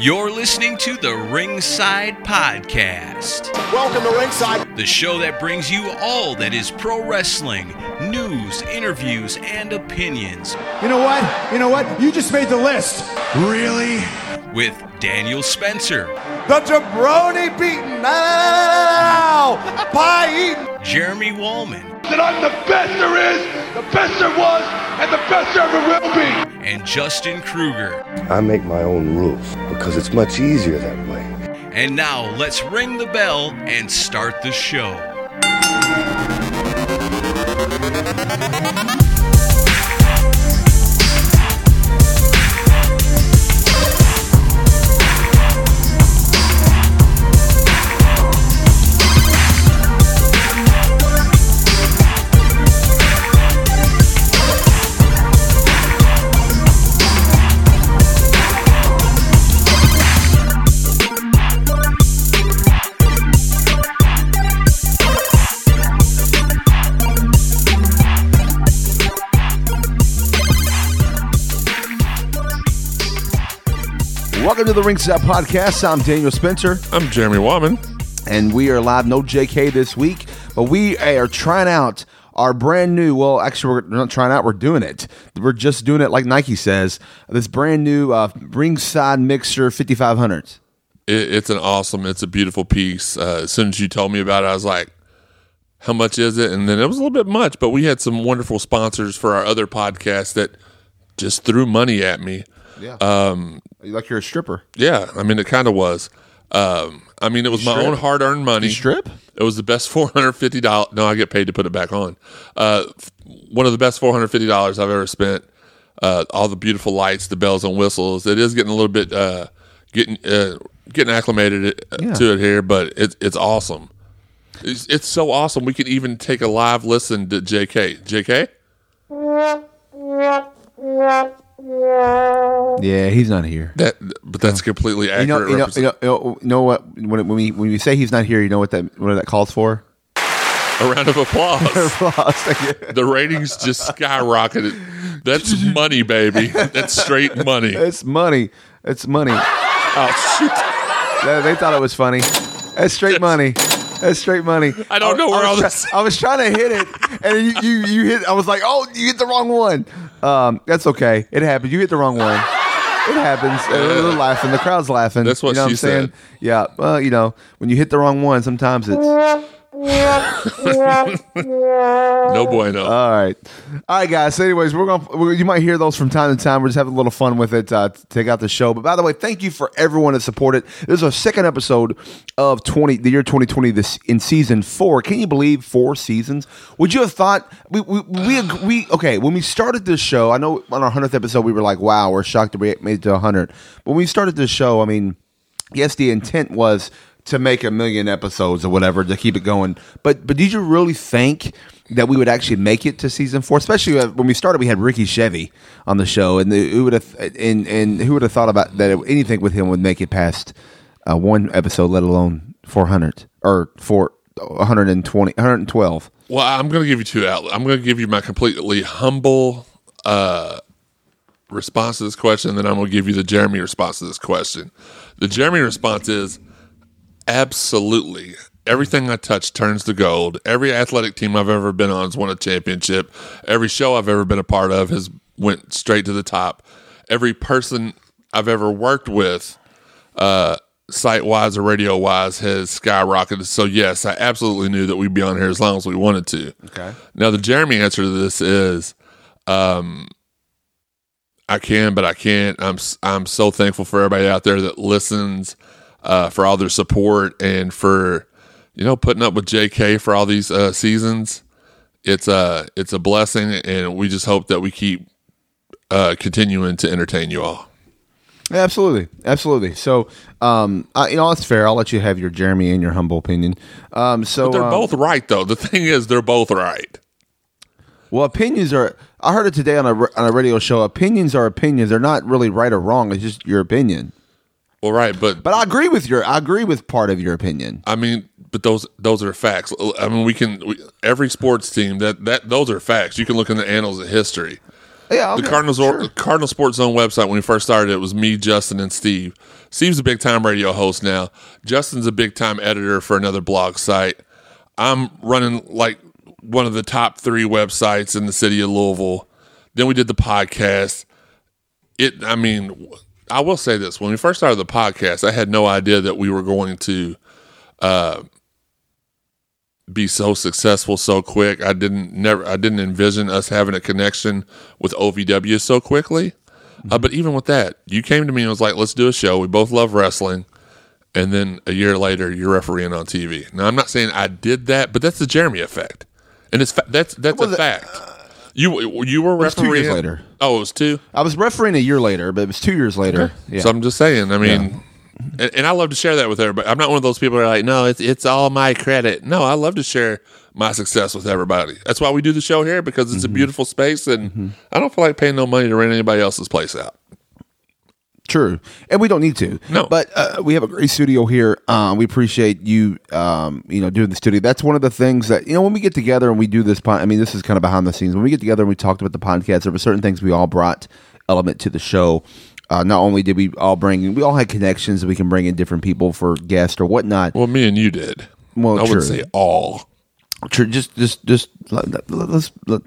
You're listening to the Ringside Podcast, Welcome to Ringside. the show that brings you all that is pro wrestling news, interviews, and opinions You know what? You know what? You just made the list. Really? with Daniel Spencer, The jabroni beaten. Now, pie eating. Jeremy Wallman, that I'm the best there is, the best there was, and the best there ever will be. And Justin Kruger. I make my own rules because it's much easier that way. And now let's ring the bell and start the show. Welcome to the Ringside Podcast. I'm Daniel Spencer, I'm Jeremy Wallman. and we are live. No JK this week, but we are trying out our brand new. Well, actually, we're not trying out. We're doing it. We're just doing it like Nike says. This brand new uh, Ringside Mixer 5500. It, it's an awesome, it's a beautiful piece. Uh, as soon as you told me about it, I was like, how much is it? And then it was a little bit much, but we had some wonderful sponsors for our other podcast that just threw money at me. Yeah. Um, like you're a stripper. Yeah, I mean, it kind of was. Um, I mean, it was my strip? own hard earned money. You strip? It was the best four hundred fifty dollars. No, I get paid to put it back on. Uh, one of the best four hundred fifty dollars I've ever spent. Uh, all the beautiful lights, the bells and whistles. It is getting a little bit uh, getting uh, getting acclimated uh, Yeah. to it here, but it's it's awesome. It's, it's so awesome. We could even take a live listen to JK. JK. Yeah, he's not here. That, but that's completely You accurate. know, you know, you know, you know, you know what? When, when we when we say he's not here, you know what that what that calls for? a round of applause. the ratings just skyrocketed. That's money, baby. That's straight money. it's money. It's money. Oh shoot! They, they thought it was funny. That's straight money. That's straight money. I don't know where was all try- this- I was trying to hit it, and you, you you hit. I was like, oh, you hit the wrong one. Um, that's okay. It happened. You hit the wrong one. It happens. They're laughing. The crowd's laughing. That's what you know she I'm saying? said. Yeah. Well, you know, when you hit the wrong one, sometimes it's No bueno. all right. All right, guys. So, anyways, we're gonna we're, you might hear those from time to time. We're just having a little fun with it uh, to take out the show. But by the way, thank you for everyone that supported. This is our second episode of twenty the year twenty twenty. This in season four. Can you believe four seasons? Would you have thought we we we, we okay when we started this show? I know on our hundredth episode we were like, wow, we're shocked that we made it to hundred. But when we started this show, I mean yes, the intent was to make a million episodes or whatever to keep it going. But but did you really think that we would actually make it to season four? Especially uh, when we started, we had Ricky Chevy on the show, and the, who would have and and who would have thought about that anything with him would make it past uh, one episode, let alone four hundred or four. 120 112 well, I'm going to give you two. I'm going to give you my completely humble uh, response to this question, and then I'm going to give you the Jeremy response to this question. The Jeremy response is absolutely everything I touch turns to gold. Every athletic team I've ever been on has won a championship. Every show I've ever been a part of has went straight to the top. Every person I've ever worked with uh, site wise or radio wise has skyrocketed. So yes, I absolutely knew that we'd be on here as long as we wanted to. Okay. Now the Jeremy answer to this is, um, I can, but I can't. I'm I'm so thankful for everybody out there that listens, uh, for all their support and for, you know, putting up with JK for all these uh, seasons. It's a it's a blessing, and we just hope that we keep uh, continuing to entertain you all. Absolutely, absolutely. So, um, uh, you know, that's fair. I'll let you have your Jeremy and your humble opinion. Um, so They're um, both right, though. The thing is, they're both right. Well, opinions are. I heard it today on a on a radio show. Opinions are opinions. They're not really right or wrong. It's just your opinion. Well, right, but But I agree with your. I agree with part of your opinion. I mean, but those those are facts. I mean, we can we, every sports team that that those are facts. You can look in the annals of history. Yeah, the Cardinals sure. Cardinal Sports Zone website when we first started, it was me, Justin, and Steve. Steve's a big time radio host now. Justin's a big time editor for another blog site. I'm running like one of the top three websites in the city of Louisville. Then we did the podcast. It, I mean, I will say this: when we first started the podcast, I had no idea that we were going to uh, be so successful so quick. I didn't never I didn't envision us having a connection with OVW so quickly. Uh, but even with that, you came to me and was like, "Let's do a show. We both love wrestling." And then a year later, you're refereeing on TV. Now, I'm not saying I did that, but that's the Jeremy effect, and it's fa- that's that's a Was it- fact. You you were was two refereeing years later. Oh, it was two. I was refereeing a year later, but it was two years later. Yeah. So I'm just saying. I mean, and, and I love to share that with everybody. I'm not one of those people that are like, no, it's it's all my credit. No, I love to share my success with everybody. That's why we do the show here because it's a mm-hmm. beautiful space, and mm-hmm. I don't feel like paying no money to rent anybody else's place out. True, and we don't need to. No. but uh, we have a great studio here. Um, we appreciate you, um, you know, doing the studio. That's one of the things that you know when we get together and we do this. Pod, I mean, this is kind of behind the scenes. When we get together and we talked about the podcast, there were certain things we all brought element to the show. Uh, not only did we all bring, we all had connections that we can bring in different people for guests or whatnot. Well, me and you did. Well, I true. would say all. True, just, just, just let, let, us let,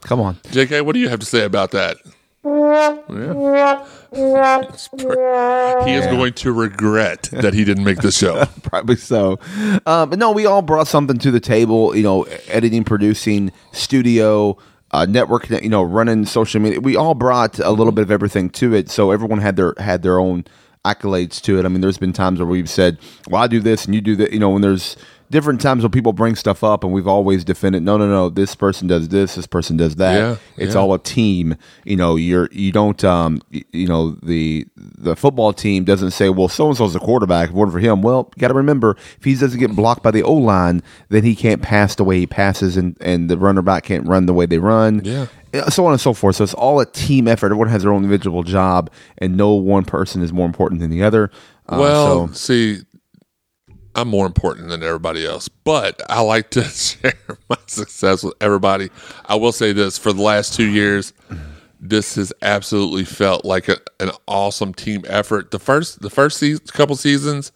come on. JK, what do you have to say about that? Yeah. It's per- He is going to regret that he didn't make the show. probably so. Uh, but no, we all brought something to the table. You know, editing, producing, studio, uh, network. You know, running social media. We all brought a little bit of everything to it. So everyone had their had their own accolades to it. I mean, there's been times where we've said, "Well, I do this and you do that." You know, when there's different times when people bring stuff up and we've always defended no no no this person does this this person does that. Yeah, it's yeah. all a team. You know you're you don't um you know the the football team doesn't say well so and so's the quarterback vote for him. Well you got to remember if he doesn't get blocked by the o line then he can't pass the way he passes and and the runner back can't run the way they run. Yeah. Yeah, so on and so forth. So it's all a team effort. Everyone has their own individual job and no one person is more important than the other. Uh, Well, so see, I'm more important than everybody else, but I like to share my success with everybody. I will say this for the last two years, this has absolutely felt like a, an awesome team effort. The first, the first se- couple seasons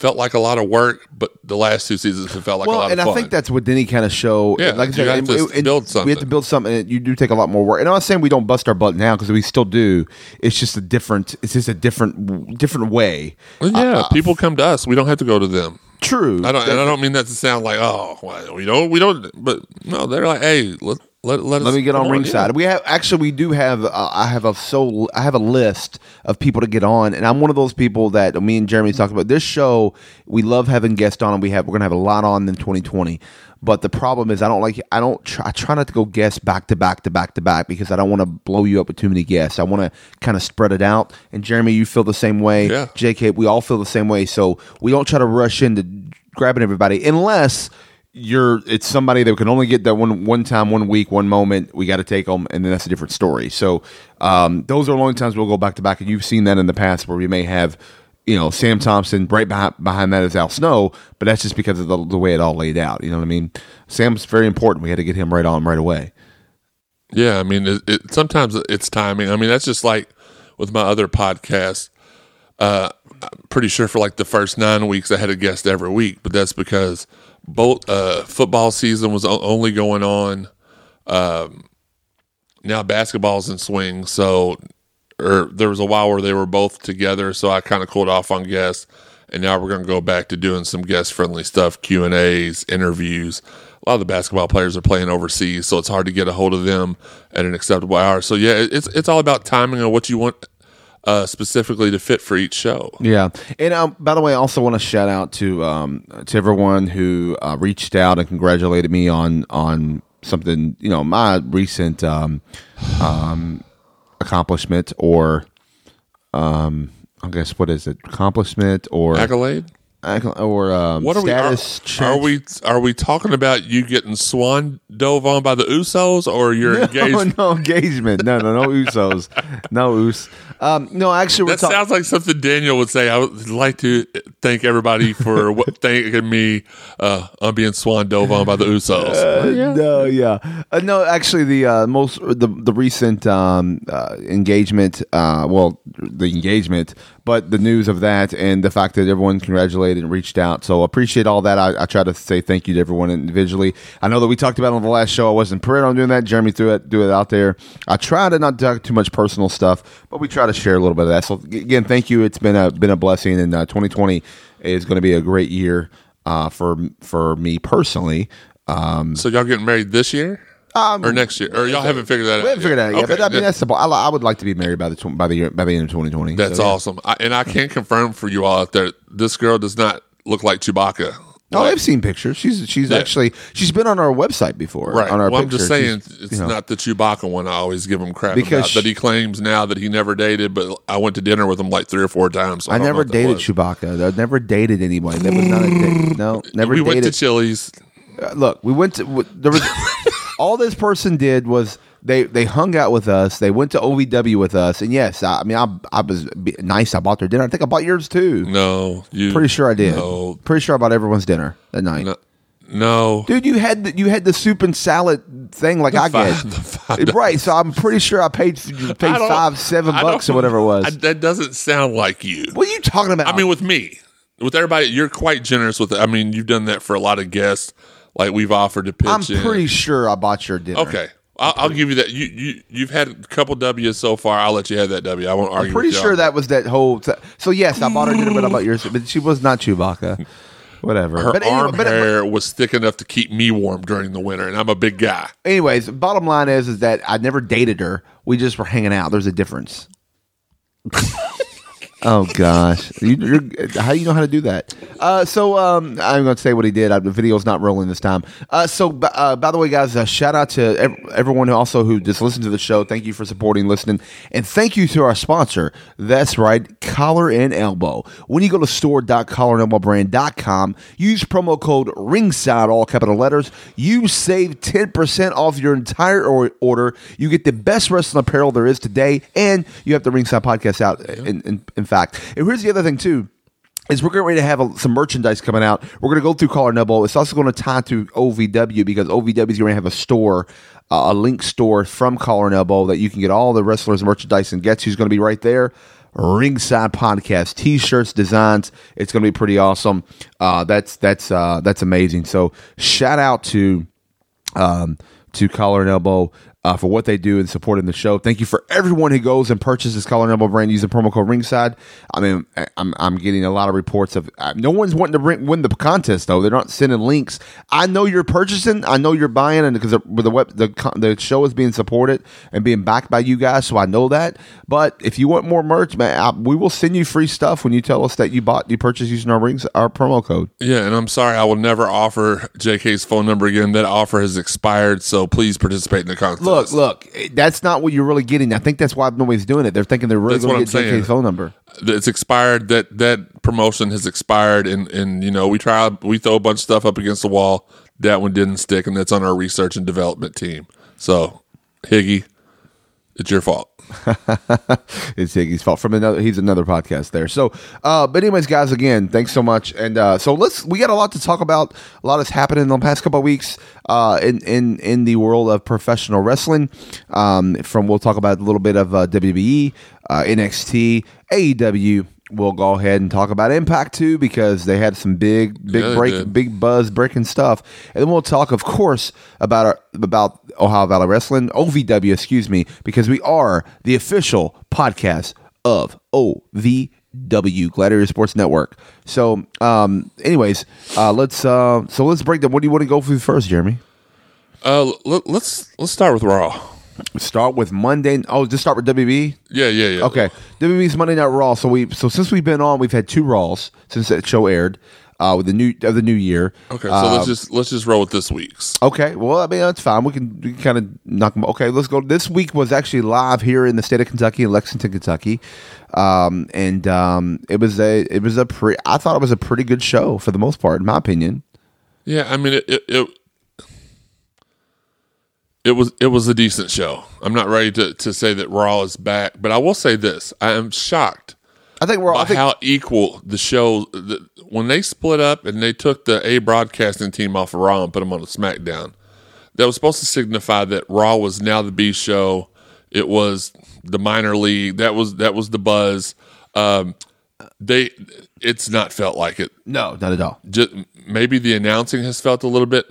felt like a lot of work, but the last two seasons have felt like a well, lot and of I think that's what any kind of show. Yeah, like I you said, have and- to and- and build We have to build something. And you do take a lot more work. And I'm not saying we don't bust our butt now because we still do. It's just a different. It's just a different, different way. Well, yeah, uh, people come to us. We don't have to go to them. True. I don't, and I don't mean that to sound like, oh, well, we don't, we don't. But no, they're like, hey, let let let, us, Let me get on ringside. yeah. We have actually we do have uh, I have a so I have a list of people to get on, and I'm one of those people that me and Jeremy talked about. This show we love having guests on, and we have we're gonna have a lot on in 2020. But the problem is I don't like I don't try, I try not to go guests back to back to back to back because I don't want to blow you up with too many guests. I want to kind of spread it out. And Jeremy, you feel the same way. Yeah. JK, we all feel the same way. So we don't try to rush into grabbing everybody unless you're it's somebody that can only get that one one time one week one moment. We got to take them and then that's a different story. So um, those are only times we'll go back to back and you've seen that in the past where we may have you know sam thompson right behind, behind that is al snow but that's just because of the, the way it all laid out. You know what i mean? Sam's very important. We had to get him right on right away. Yeah, I mean, it, it, sometimes it's timing. I mean, that's just like with my other podcast. Uh, I'm pretty sure for like the first nine weeks, I had a guest every week, but that's because both uh, football season was only going on. Um, now basketball's in swing, so or there was a while where they were both together, so I kind of cooled off on guests, and now we're going to go back to doing some guest friendly stuff, Q and A's, interviews. A lot of the basketball players are playing overseas, so it's hard to get a hold of them at an acceptable hour. So yeah, it's it's all about timing and what you want uh, specifically to fit for each show. Yeah, and um, by the way, I also want to shout out to um, to everyone who uh, reached out and congratulated me on on something. You know, my recent um, um, accomplishment, or um, I guess what is it? Accomplishment or Accolade. Ankle- or um, What are we? Are, status are we? Are we talking about you getting swan dove on by the Usos, or you're No, engaged? no engagement. No, no, no Usos. No Us. Um, no, actually, we're That talking. sounds like something Daniel would say. I would like to thank everybody for what, thanking me uh, on being swan dove on by the Usos. No, yeah, uh, no. Actually, the uh, most the the recent um, uh, engagement, uh, well, the engagement, but the news of that and the fact that everyone congratulated and reached out. So appreciate all that. I, I try to say thank you to everyone individually. I know that we talked about on the last show. I wasn't prepared on doing that. Jeremy threw it, do it out there. I try to not talk too much personal stuff, but we try to share a little bit of that. So again, thank you. It's been a been a blessing, and uh, 2020 is going to be a great year uh, for for me personally. Um, So y'all getting married this year or next year, or y'all haven't figured that out? we haven't figured it out yet, Okay, but I mean that's the. I, I would like to be married by the tw- by the year by the end of 2020. that's So, yeah. awesome. I, and I can confirm for you all out there, this girl does not look like Chewbacca. No, Like- I've seen pictures. She's she's Yeah. actually she's been on our website before. Right. On our well, I'm just saying She's, it's you know, not the Chewbacca one. I always give him crap Because about sh- that he claims now that he never dated, but I went to dinner with him like three or four times. So I, I never dated. Chewbacca. I never dated anybody. That was not a date. No, never we dated. went to Chili's. Uh, look, we went to w- there was all this person did was they they hung out with us. They went to OVW with us, and yes, I, I mean I I was nice. I bought their dinner. I think I bought yours too. No, you. Pretty sure I did. No, Pretty sure I bought everyone's dinner that night. no, no. Dude, you had the, you had the soup and salad thing like I five- get, five right? So I'm pretty sure I paid paid I five seven I bucks or whatever it was. I- that doesn't sound like you. what are you talking about? I mean, with me, with everybody, you're quite generous with it. I mean, you've done that for a lot of guests. Like we've offered to pitch. I'm in. pretty sure I bought your dinner. okay. I'll, I'll give you that. You you you've had a couple W's so far. I'll let you have that W. I won't argue. I'm pretty sure that was that whole. T- so yes, I bought her dinner, but I bought yours. But she was not Chewbacca. Whatever. Her but anyway- arm but- hair was thick enough to keep me warm during the winter, and I'm a big guy. anyways, bottom line is is that I never dated her. We just were hanging out. There's a difference. oh gosh, you, you're, how do you know how to do that? Uh, so um, I'm going to say what he did. Uh, the video's not rolling this time. Uh, so uh, by the way, guys, uh, shout out to ev- everyone who also who just listened to the show. Thank you for supporting, listening, and thank you to our sponsor. That's right, Collar and Elbow. When you go to store.collarandelbowbrand.com, use promo code Ringside, all capital letters. You save ten percent off your entire or- order. You get the best wrestling apparel there is today, and you have the Ringside podcast out. In, in, in fact, and here's the other thing too is we're getting ready to have a, some merchandise coming out. We're going to go through Collar Elbow. It's also going to tie to OVW because OVW is going to have a store, uh, a link store from Collar Elbow that you can get all the wrestlers' merchandise. And guess who's going to be right there? Ringside Podcast T-shirts, designs. It's going to be pretty awesome. Uh, that's that's uh, that's amazing. So shout out to um, to Collar and Elbow uh, for what they do and supporting the show. Thank you for everyone who goes and purchases and Elbow brand using promo code Ringside. I mean, I'm, I'm getting a lot of reports of uh, no one's wanting to bring, win the contest though. They're not sending links. I know you're purchasing. I know you're buying, and because the, the web the the show is being supported and being backed by you guys, so I know that. But if you want more merch, man, I, we will send you free stuff when you tell us that you bought you purchased using our rings our promo code. Yeah, and I'm sorry, I will never offer JK's phone number again. That offer has expired, so please participate in the contest. Look, look, eh, that's not what you're really getting. I think that's why nobody's doing it. They're thinking they're really going to get saying. JK's phone number. it's expired. That that promotion has expired, and and you know we try we throw a bunch of stuff up against the wall. That one didn't stick, and that's on our research and development team. So, Higgy, it's your fault. It's Iggy's fault from another. He's another podcast there. So, uh, but anyways, guys, again, thanks so much. And uh, so let's. We got a lot to talk about. A lot has happened in the past couple of weeks uh, in in in the world of professional wrestling. Um, from we'll talk about a little bit of uh, WWE, uh, NXT, AEW. We'll go ahead and talk about Impact too because they had some big, big Yeah, break, did. big buzz breaking stuff, and then we'll talk, of course, about our about Ohio Valley Wrestling, OVW, excuse me, because we are the official podcast of OVW Gladiator Sports Network. So, um, anyways, uh, let's uh, so let's break down. What do you want to go through first, Jeremy? Uh, let, let's let's start with Raw. Start with Monday. Oh, just start with WB. Yeah, yeah, yeah. Okay, WB's Monday Night Raw. So we so since we've been on, we've had two Raws since that show aired. uh, with the new of the new year. Okay, so Uh, let's just let's just roll with this week's. Okay, well, I mean that's fine. We can, we can kind of knock them. Okay, let's go. This week was actually live here in the state of Kentucky, in Lexington, Kentucky, um, and um, it was a it was a pre. I thought it was a pretty good show for the most part, in my opinion. Yeah, I mean it, it it it was it was a decent show. I'm not ready to, to say that Raw is back, but I will say this: I am shocked I think we're. I by think, how equal the show. The, when they split up and they took the A broadcasting team off of Raw and put them on a SmackDown, that was supposed to signify that Raw was now the B show. It was the minor league. That was that was the buzz. Um, they it's not felt like it no, not at all. just maybe the announcing has felt a little bit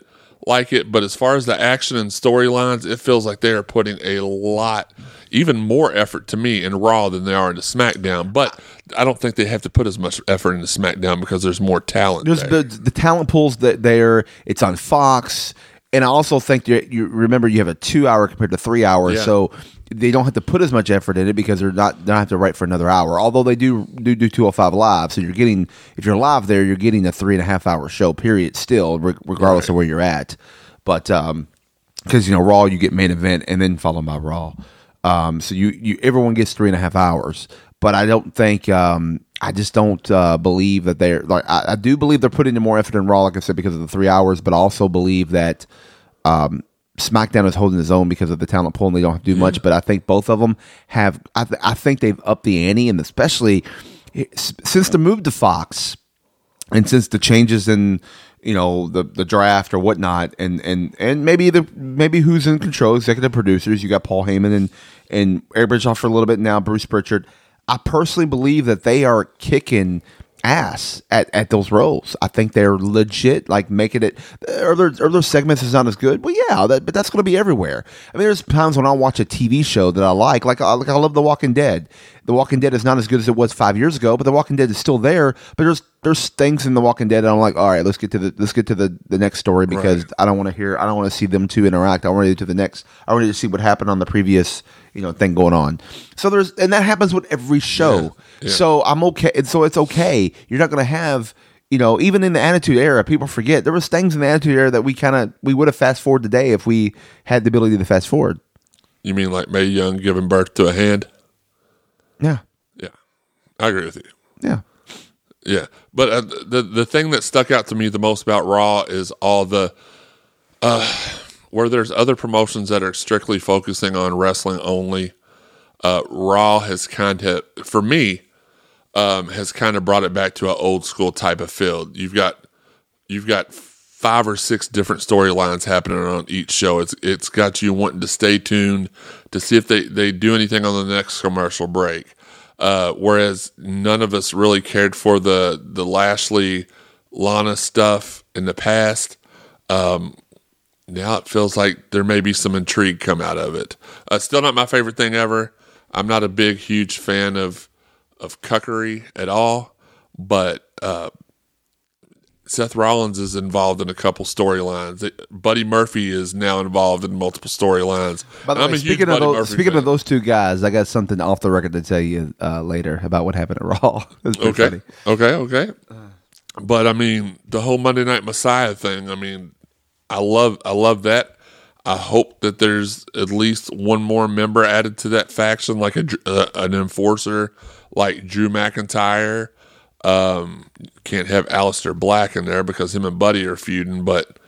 like it, but as far as the action and storylines, it feels like they are putting a lot, even more effort to me in Raw than they are into SmackDown. But I don't think they have to put as much effort into SmackDown because there's more talent. There's there. the the talent pools that there. It's on Fox, and I also think you, you remember you have a two hour compared to three hours, Yeah. so they don't have to put as much effort in it because they're not they don't have to write for another hour. Although they do do do two hundred five live, so you're getting if you're live there, you're getting a three and a half hour show period still, re- regardless of where you're at. But um, because you know Raw, you get main event and then followed by Raw. Um, so you you everyone gets three and a half hours, but I don't think um, I just don't uh, believe that they're like I, I do believe they're putting in more effort in Raw, like I said, because of the three hours, but I also believe that um, SmackDown is holding his own because of the talent pool and they don't have to do much. But I think both of them have. I, th- I think they've upped the ante, and especially since the move to Fox and since the changes in you know the the draft or whatnot, and and and maybe the maybe who's in control, executive producers. You got Paul Heyman and and Eric off for a little bit now, Bruce Pritchard. I personally believe that they are kicking ass at, at those roles. I think they're legit, like making it. Are there are there segments that's not as good? Well, yeah, that, but that's going to be everywhere. I mean, there's times when I watch a TV show that I like, like I, like I love The Walking Dead. The Walking Dead is not as good as it was five years ago, but The Walking Dead is still there. But there's there's things in The Walking Dead, and I'm like, all right, let's get to the let's get to the, the next story because I don't want to hear, I don't want to see them two interact. I want to get to the next. I want to see what happened on the previous you know thing going on. So there's and that happens with every show. yeah. So I'm okay. And so it's okay. You're not going to have, you know, even in the Attitude Era, people forget there was things in the Attitude Era that we kind of we would have fast forward today if we had the ability to fast forward. you mean like Mae Young giving birth to a hand? Yeah, Yeah, I agree with you. yeah. Yeah, but uh, the the thing that stuck out to me the most about Raw is all the uh, where there's other promotions that are strictly focusing on wrestling only. Uh, Raw has kind of, for me, um, has kind of brought it back to an old school type of feel. You've got you've got five or six different storylines happening on each show. It's it's got you wanting to stay tuned to see if they, they do anything on the next commercial break. Uh, whereas none of us really cared for the the Lashley Lana stuff in the past. Um, now it feels like there may be some intrigue come out of it. Uh, still not my favorite thing ever. I'm not a big, huge fan of of cuckery at all, but uh, Seth Rollins is involved in a couple storylines. Buddy Murphy is now involved in multiple storylines. By the way, I'm a huge speaking of Buddy those, Murphy speaking fan. of those two guys, I got something off the record to tell you uh, later about what happened at Raw. Okay. funny. Okay. Okay. But I mean, the whole Monday Night Messiah thing. I mean, I love, I love that. I hope that there's at least one more member added to that faction, like a uh, an enforcer, like Drew McIntyre. Um, can't have Aleister Black in there because him and Buddy are feuding, but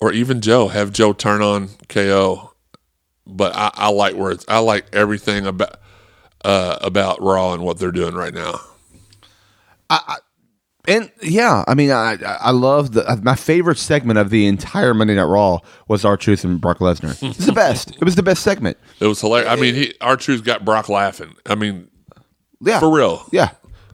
or even Joe. Have Joe turn on KO. But I, I like where it's. I like everything about uh, about Raw and what they're doing right now. And yeah, I mean, I I love the uh, my favorite segment of the entire Monday Night Raw was R-Truth and Brock Lesnar. It's the best. It was the best segment. It was hilarious. I mean, R-Truth got Brock laughing. I mean, Yeah, for real. Yeah.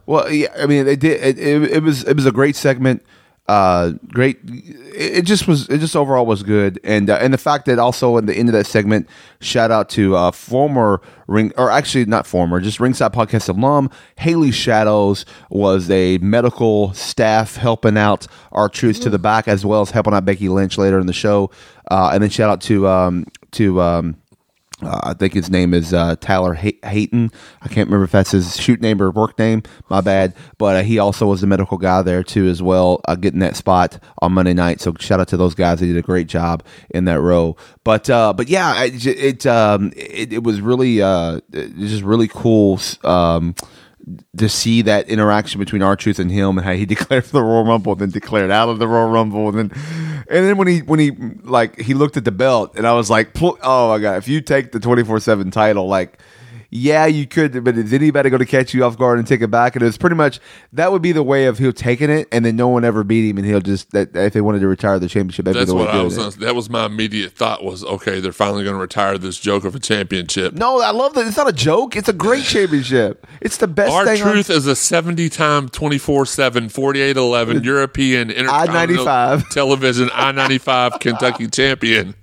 Well, yeah. I mean, they did. It, it, it was it was a great segment. Uh, great. It, it just was. It just overall was good, and uh, and the fact that also in the end of that segment, shout out to uh, former ring or actually not former, just ringside podcast alum Haley Shadows was a medical staff helping out R-Truths to the back as well as helping out Becky Lynch later in the show, uh, and then shout out to um to um Uh, I think his name is uh, Tyler Hay- Hayton. I can't remember if that's his shoot name or work name. My bad. But uh, he also was the medical guy there too, as well, uh, getting that spot on Monday night. So shout out to those guys. They did a great job in that row. But uh, but yeah, it it, um, it, it was really uh, just really cool. Um, to see that interaction between R-Truth and him and how he declared for the Royal Rumble then declared out of the Royal Rumble and then and then when he when he like he looked at the belt and I was like oh my god if you take the 24/7 title like yeah, you could, but is anybody going to catch you off guard and take it back? And it's pretty much that would be the way of he'll taking it, and then no one ever beat him, and he'll just that if they wanted to retire the championship, that'd That's what I was. it. That was my immediate thought. Was okay. They're finally going to retire this joke of a championship. No, I love that. It's not a joke. It's a great championship. It's the best Our thing. on- truth is a 70 time 24 7 48 11 European Intercontinental I-95. television I 95 Kentucky champion.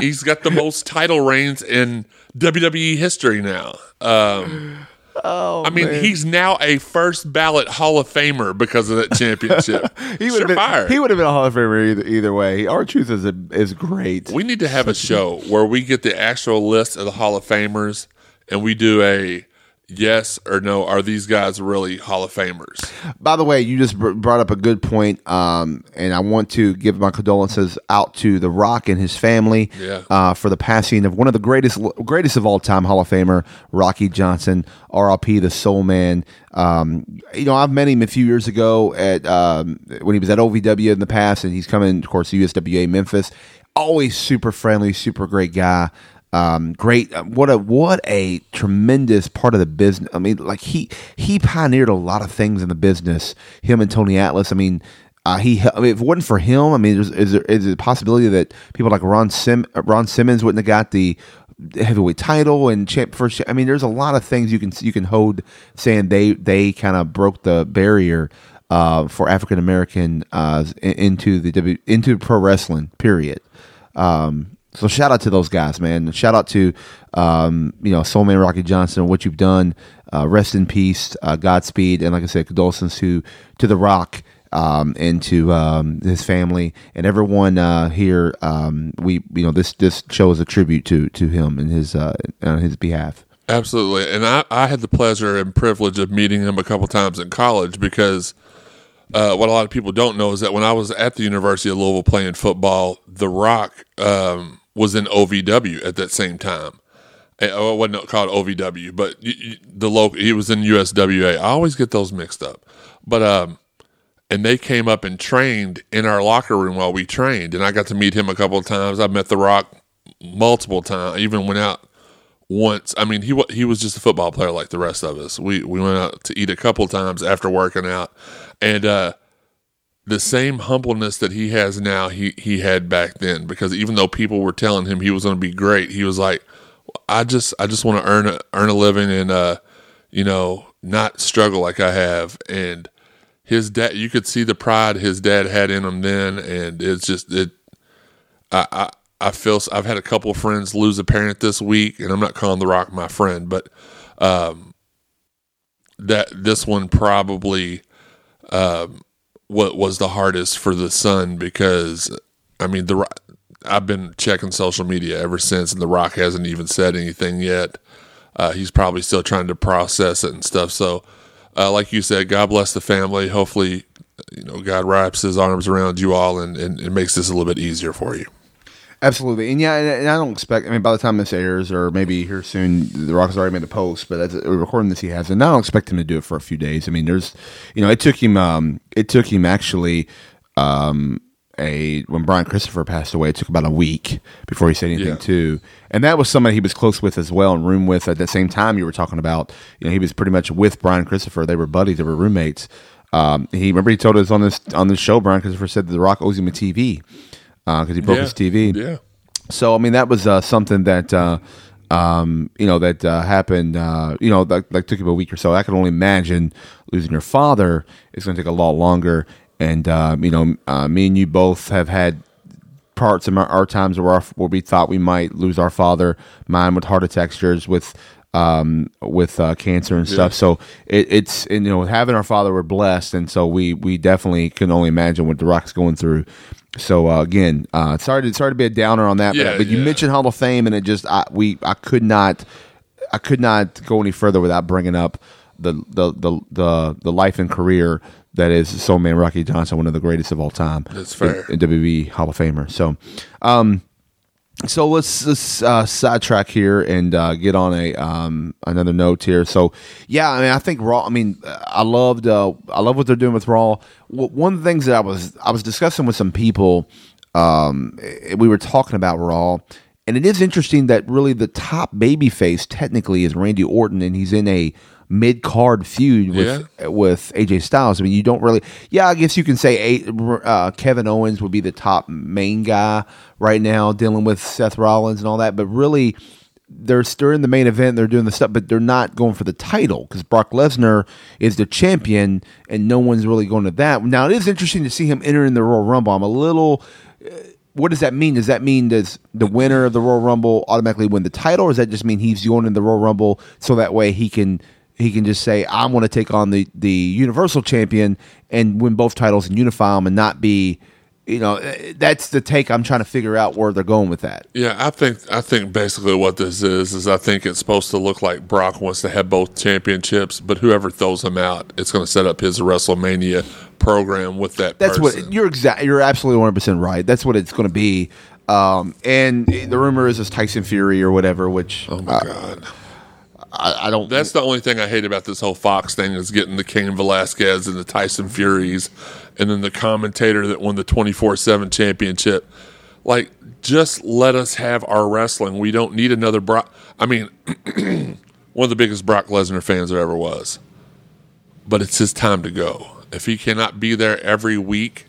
He's got the most title reigns in WWE history now. Um, oh, I mean, man. he's now a first ballot Hall of Famer because of that championship. he would have been. He would have been a Hall of Famer either. Either way, R-Truth is a, is great. We need to have a show where we get the actual list of the Hall of Famers and we do a yes or no. Are these guys really Hall of Famers? By the way, you just br- brought up a good point, um, and I want to give my condolences out to The Rock and his family Yeah. uh, for the passing of one of the greatest greatest of all time Hall of Famer Rocky Johnson, RLP, the Soul Man. Um, you know, I've met him a few years ago at um, when he was at OVW in the past, and he's coming, of course, to USWA Memphis. Always super friendly, super great guy. Um, great. uh, What a what a tremendous part of the business. I mean, like he he pioneered a lot of things in the business. Him and Tony Atlas. I mean, uh, he. I mean, if it wasn't for him, I mean, there's, is there is there a possibility that people like Ron Sim uh, Ron Simmons wouldn't have got the heavyweight title and champ first. I mean, there's a lot of things you can you can hold saying they they kind of broke the barrier. Uh, for African American uh, into the into pro wrestling, period. Um, so shout out to those guys, man. Shout out to um, you know Soul Man Rocky Johnson, and what you've done. Uh, rest in peace, uh, Godspeed, and like I said, condolences to to the Rock um, and to um, his family and everyone uh, here. Um, we you know this this show is a tribute to to him and his uh, on his behalf. Absolutely. And I, I had the pleasure and privilege of meeting him a couple times in college because uh, what a lot of people don't know is that when I was at the University of Louisville playing football, The Rock um, was in OVW at that same time. Eh, Oh, it wasn't called OVW, but the local he was in USWA. I always get those mixed up. But um, and they came up and trained in our locker room while we trained, and I got to meet him a couple of times. I met The Rock multiple times. I even went out once. I mean, he he was just a football player like the rest of us. We we went out to eat a couple times after working out, and uh, the same humbleness that he has now, he he had back then. Because even though people were telling him he was going to be great, he was like, I just I just want to earn a earn a living and uh, you know, not struggle like I have. And his dad, you could see the pride his dad had in him then, and it's just it. I, I I feel I've had a couple of friends lose a parent this week, and I'm not calling The Rock my friend, but um, that this one probably um, what was the hardest for the son because I mean the I've been checking social media ever since, and The Rock hasn't even said anything yet. Uh, he's probably still trying to process it and stuff. So, uh, like you said, God bless the family. Hopefully, you know, God wraps His arms around you all and, and, and makes this a little bit easier for you. Absolutely, and yeah, and, I don't expect. I mean, by the time this airs, or maybe here soon, The Rock has already made a post. But as we're recording this, he has, and I don't expect him to do it for a few days. I mean, there's, you know, it took him. Um, it took him actually. Um, a when Brian Christopher passed away, it took about a week before he said anything Yeah. too. And that was somebody he was close with as well, and room with at the same time you were talking about. You know, he was pretty much with Brian Christopher. They were buddies. They were roommates. Um, he remember he told us on this on this show. Brian Christopher said that The Rock owes him a TV because he broke Yeah. his TV. Yeah. So I mean, that was uh, something that uh, um, you know that uh, happened. Uh, you know, that, that took him a week or so. I can only imagine losing your father is going to take a lot longer. And uh, you know, uh, me and you both have had parts of our, our times where, our, where we thought we might lose our father. Mine with heart attacks, yours with um, with uh, cancer and stuff. So it, it's and, you know having our father, we're blessed, and so we we definitely can only imagine what The Rock's going through. So uh, again, uh, sorry to sorry to be a downer on that, Yeah, but, but you yeah. mentioned Hall of Fame, and it just I, we I could not I could not go any further without bringing up the the the the, the life and career that is Soul Man Rocky Johnson, one of the greatest of all time. That's fair. In, in WWE Hall of Famer. So, um, so let's let's uh, sidetrack here and uh, get on a um, another note here. So yeah, I mean, I think Raw. I mean, I loved uh, I love what they're doing with Raw. One of the things that I was I was discussing with some people, um, eh, we were talking about Raw, and it is interesting that really the top babyface technically is Randy Orton, and he's in a mid card feud with with AJ Styles. I mean, you don't really. Yeah, I guess you can say uh, Kevin Owens would be the top main guy right now, dealing with Seth Rollins and all that. But really, they're still in the main event. They're doing the stuff, but they're not going for the title because Brock Lesnar is the champion, and no one's really going to that. Now, it is interesting to see him enter in the Royal Rumble. I'm a little. uh, What does that mean? Does that mean does the winner of the Royal Rumble automatically win the title, or does that just mean he's going in the Royal Rumble so that way he can he can just say I want to take on the the Universal Champion and win both titles and unify them and not be, you know, eh, that's the take I'm trying to figure out where they're going with that. Yeah, I think I think basically what this is is I think it's supposed to look like Brock wants to have both championships, but whoever throws him out, it's going to set up his WrestleMania program with that. That's person. what you're exactly. You're absolutely 100 percent right. That's what it's going to be. Um, and the rumor is it's Tyson Fury or whatever, which Oh my god. I, I don't. That's the only thing I hate about this whole Fox thing is getting the Cain Velasquez and the Tyson Furies, and then the commentator that won the twenty four seven championship. Like, just let us have our wrestling. We don't need another Brock. I mean, one of the biggest Brock Lesnar fans there ever was. But it's his time to go. If he cannot be there every week,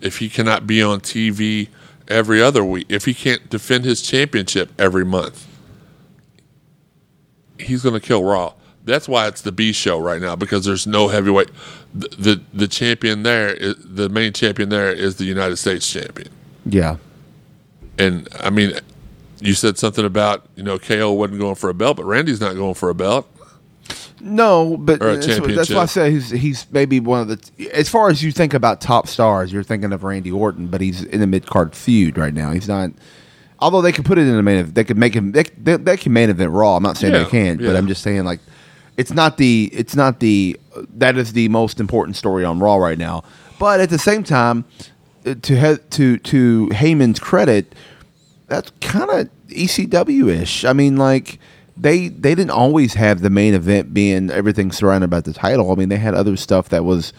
if he cannot be on TV every other week, if he can't defend his championship every month, he's going to kill Raw. That's why it's the B show right now because there's no heavyweight. The the, the champion there, is, the main champion there is the United States champion. yeah. And I mean, you said something about you know KO wasn't going for a belt, but Randy's not going for a belt. No, but that's, that's why I say he's he's maybe one of the. As far as you think about top stars, you're thinking of Randy Orton, but he's in a mid card feud right now. He's not. Although they could put it in the main, event, they could make him. They, they, they can main event Raw. I'm not saying Yeah, they can't, but yeah. I'm just saying like, it's not the. It's not the. That is the most important story on Raw right now. But at the same time, uh, to he, to to Heyman's credit, that's kind of ECW ish. I mean, like they they didn't always have the main event being everything surrounded about the title. I mean, they had other stuff that was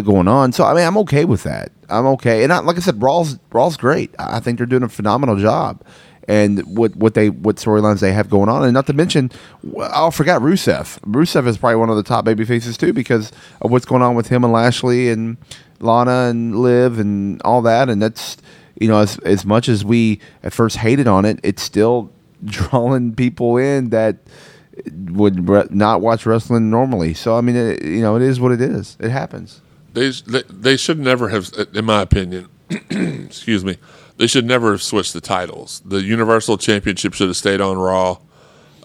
going on. So I mean, I'm okay with that. I'm okay, and I, like I said, Raw's Raw's great. I think they're doing a phenomenal job. And what what they what storylines they have going on, and not to mention, I forgot Rusev. Rusev is probably one of the top baby faces too because of what's going on with him and Lashley and Lana and Liv and all that. And that's you know, as as much as we at first hated on it, it's still drawing people in that would not watch wrestling normally. So I mean, it, you know, it is what it is. It happens. They they, should never have, in my opinion. excuse me. They should never have switched the titles. The Universal Championship should have stayed on Raw.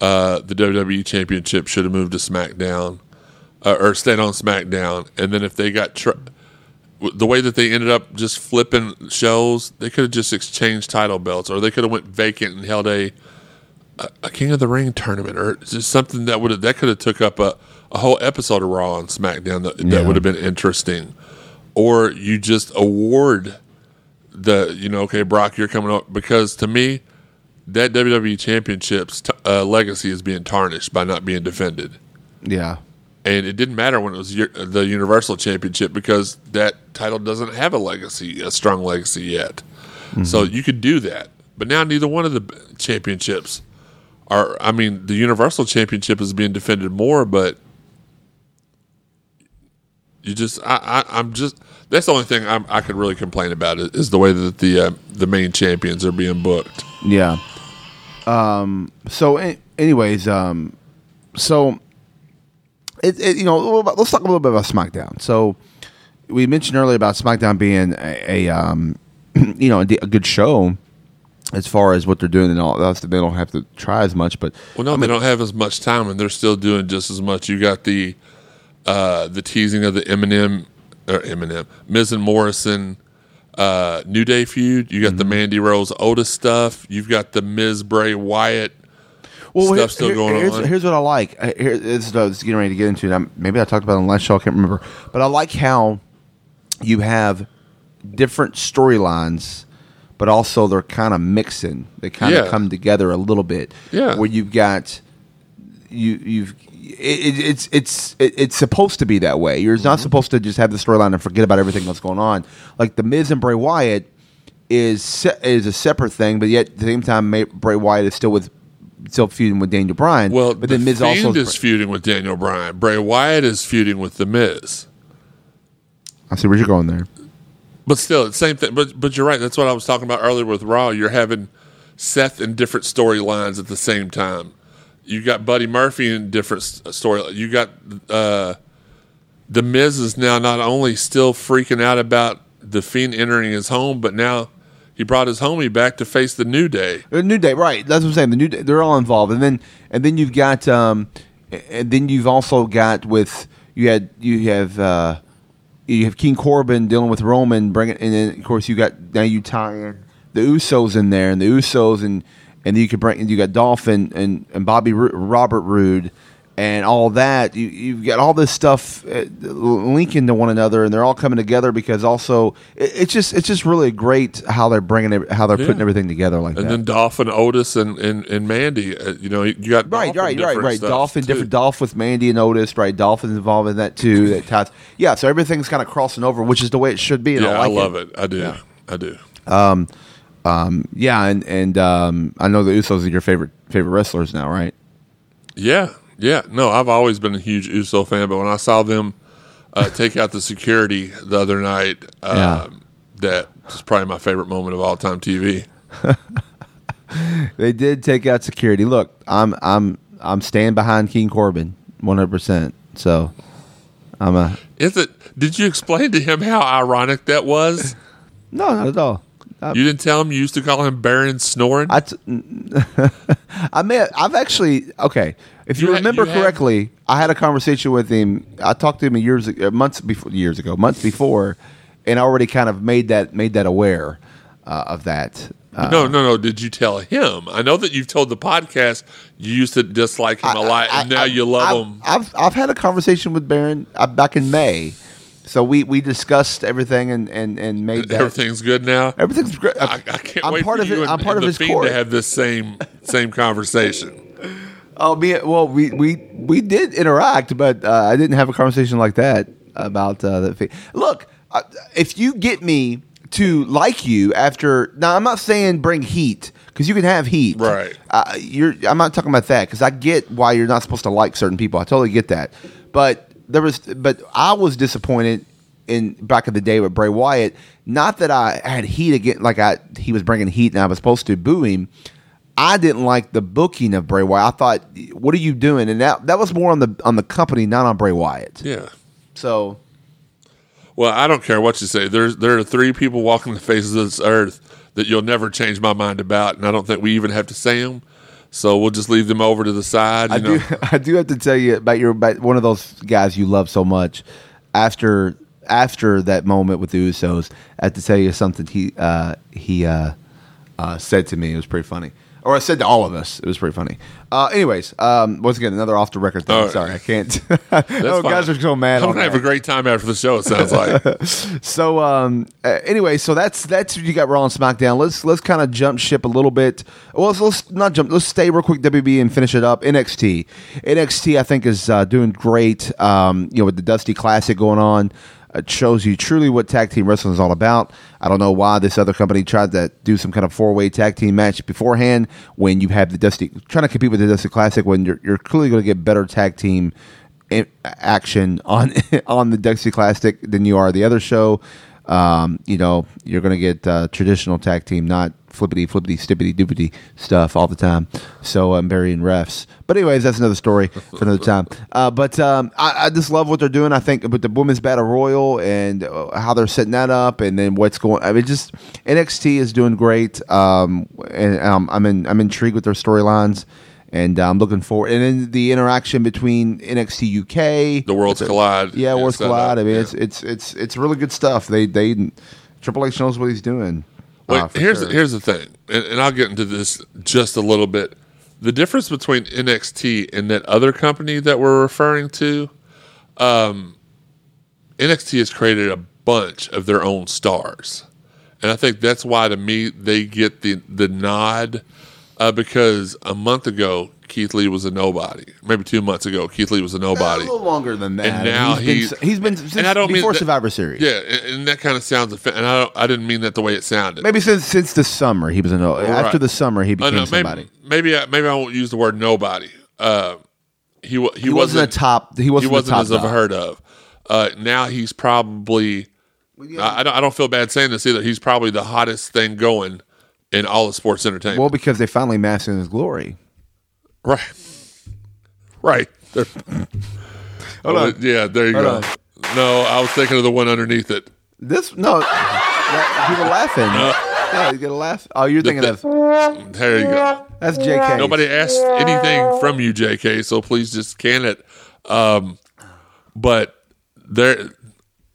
Uh, the WWE Championship should have moved to SmackDown, uh, or stayed on SmackDown. And then if they got tr- the way that they ended up just flipping shows, they could have just exchanged title belts, or they could have went vacant and held a a, a King of the Ring tournament, or just something that would have that could have took up a, a whole episode of Raw on SmackDown that, that would have been interesting. Or you just award the you know okay Brock you're coming up because to me that WWE Championship's t- uh, legacy is being tarnished by not being defended. Yeah. And it didn't matter when it was u- the Universal Championship because that title doesn't have a legacy, a strong legacy yet. So you could do that. But now neither one of the championships are. I mean, the Universal Championship is being defended more, but you just, I, I, I'm just. That's the only thing I'm, I could really complain about is, is the way that the uh, the main champions are being booked. Yeah. Um. So, anyways, um, so it, it you know let's talk a little bit about SmackDown. So we mentioned earlier about SmackDown being a, a um, you know a, a good show, as far as what they're doing and all that, they don't have to try as much. But Well, no, they don't have as much time, and they're still doing just as much. You got the uh, the teasing of the M&M or M&M, Miz and Morrison uh, New Day feud. You got the Mm-hmm. Mandy Rose Otis stuff. You've got the Miz Bray Wyatt well, stuff here- still here- going here's, on. Here's what I like. Uh, Here, this is what I was getting ready to get into. And I'm, maybe I talked about it on the last show. I can't remember. But I like how you have different storylines, but also they're kind of mixing. They kind of Yeah. come together a little bit. Yeah. Where you've got you you've it, it, it's it's it, it's supposed to be that way. You're Mm-hmm. not supposed to just have the storyline and forget about everything that's going on. Like the Miz and Bray Wyatt is se- is a separate thing, but yet at the same time, Ma- Bray Wyatt is still with still feuding with Daniel Bryan. Well, but the then Miz Fiend also is feuding with Daniel Bryan. Bray Wyatt is feuding with the Miz. I see where you're going there. But still, it's the same thing. But but you're right. That's what I was talking about earlier with Raw. You're having Seth in different storylines at the same time. You got Buddy Murphy in different story. You got uh, the Miz is now not only still freaking out about the Fiend entering his home, but now he brought his homie back to face the New Day. The New Day, right? That's what I'm saying. The New Day, they're all involved, and then and then you've got um, and then you've also got with you had you have uh, you have King Corbin dealing with Roman, bringing, and then of course you got now you tie in the Usos in there, and the Usos and and you could bring you got Dolphin and and Bobby Ru- Robert Roode. And all that you, you've got all this stuff uh, linking to one another, and they're all coming together because also it, it's just it's just really great how they're bringing it, how they're Yeah. putting everything together like And that. then Dolphin, Otis, and, and, and Mandy. Uh, you know, you got Right, Dolphin right, right, right. Dolphin, too. different Dolph with Mandy and Otis, right? Dolphin's involved in that too. That ties, yeah. So everything's kind of crossing over, which is the way it should be. And Yeah, I, I, love it. I do. I do. Yeah, and and um, I know the Usos are your favorite favorite wrestlers now, right? Yeah, yeah. No, I've always been a huge Uso fan, but when I saw them uh, take out the security the other night, uh, that was probably my favorite moment of all time TV. They did take out security. Look, I'm I'm I'm staying behind King Corbin, one hundred percent. So I'm a Is it? Did you explain to him how ironic that was? no, not at all. You didn't tell him you used to call him Baron Snoring. I, t- I may I've actually okay. If you, You ha- remember you have- correctly, I had a conversation with him. I talked to him years ago, months before, years ago, months before, and I already kind of made that made that aware uh, of that. Uh, no, no, no. Did you tell him? I know that you've told the podcast you used to dislike him a lot, and now I- you love I've, him. I've I've had a conversation with Baron uh, back in May, so we we discussed everything and and and made that Everything's good now. everything's great. I, I can't I'm wait part for of you it. and, I'm part and of his Fiend court. to have this same same conversation. Oh, me. Well, we we we did interact, but uh, I didn't have a conversation like that about uh, the. Fe- Look, uh, if you get me to like you after now, I'm not saying bring heat because you can have heat, Right. Uh, you're. I'm not talking about that because I get why you're not supposed to like certain people. I totally get that, but there was, but I was disappointed in back in the day with Bray Wyatt. Not that I had heat again, like I he was bringing heat and I was supposed to boo him. I didn't like the booking of Bray Wyatt. I thought, "What are you doing?" And that that was more on the on the company, not on Bray Wyatt. Yeah. So Well, I don't care what you say. There's there are three people walking the face of this earth that you'll never change my mind about, and I don't think we even have to say them. So we'll just leave them over to the side. You I know, do I do have to tell you about your about one of those guys you love so much. After after that moment with the Usos, I have to tell you something he uh, he uh, uh, said to me. It was pretty funny. Or I said to all of us. It was pretty funny. Uh, anyways, um, once again, another off the record thing. All right. Sorry, I can't. Oh, fine. guys are so mad. I'm gonna have that. a great time after the show. It sounds like. So um, uh, anyway, so that's that's what you got Raw and SmackDown. Let's let's kind of jump ship a little bit. Well, let's, let's not jump. Let's stay real quick WB and finish it up. NXT, NXT, I think is uh, doing great. Um, you know, with the Dusty Classic going on, it shows you truly what tag team wrestling is all about. I don't know why this other company tried to do some kind of four way tag team match beforehand when you have the Dusty trying to compete with the Dusty Classic when you're you're clearly going to get better tag team action on on the Dusty Classic than you are the other show. Um, you know, you're going to get uh, traditional tag team, not flippity flippity stippity doopity stuff all the time. So I'm burying refs. But anyways, that's another story for another time. Uh, but um, I, I just love what they're doing. I think with the women's battle royal and uh, how they're setting that up, and then what's going. I mean, just NXT is doing great. Um, and um, I'm in, I'm intrigued with their storylines. And uh, I'm looking forward, and then the interaction between NXT UK, The Worlds Collide. yeah, Worlds Collide. I mean, yeah. it's it's it's it's really good stuff. They they Triple H knows what he's doing. Wait, uh, for here's sure. here's the thing, and, and I'll get into this just a little bit. The difference between NXT and that other company that we're referring to, um, NXT has created a bunch of their own stars, and I think that's why to me they get the the nod uh, because a month ago Keith Lee was a nobody. Maybe two months ago Keith Lee was a nobody. a nobody. little longer than that. And now he's he- been, he's been since and I don't mean before that- Survivor Series. Yeah, and, and that kind of sounds and I don't, I didn't mean that the way it sounded. maybe since since the summer he was a no. After the summer he became no, somebody. maybe maybe I, maybe I won't use the word nobody. Uh, he he, He wasn't a top. He wasn't, he wasn't top as of dog. heard of. Uh, now he's probably. I, I don't. I don't feel bad saying this either. He's probably the hottest thing going in all of sports entertainment. Well, because they finally masked in his glory. Right, right. There- Oh, yeah, there you go. on. No, I was thinking of the one underneath it. This no, that, people laughing. Yeah, you get a laugh. Oh, you're thinking of There you go. that's J.K. Nobody asked anything from you, J.K. So please just can it. Um, but there,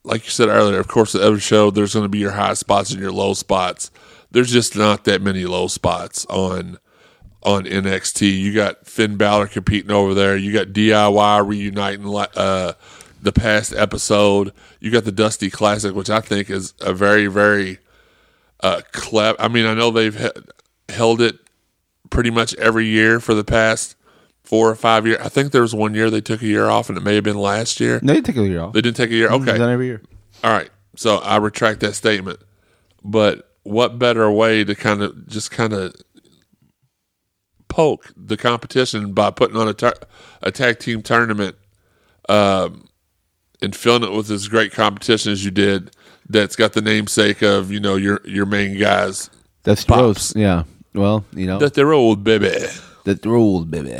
like you said earlier, of course, at every show there's going to be your high spots and your low spots. There's just not that many low spots on on NXT. You got Finn Balor competing over there. You got DIY reuniting uh, the past episode. You got the Dusty Classic, which I think is a very very uh, clever. I mean, I know they've he- held it pretty much every year for the past four or five years. I think there was one year they took a year off, and it may have been last year. No, you take a year off. They didn't take a year. Okay, done every year. all right. So I retract that statement. But what better way to kind of just kind of poke the competition by putting on a, tar- a tag team tournament um, and filling it with as great competition as you did that's got the namesake of, you know, your your main guys. That's Pops. gross. Yeah. Well, you know That they're old, baby. that the road, baby.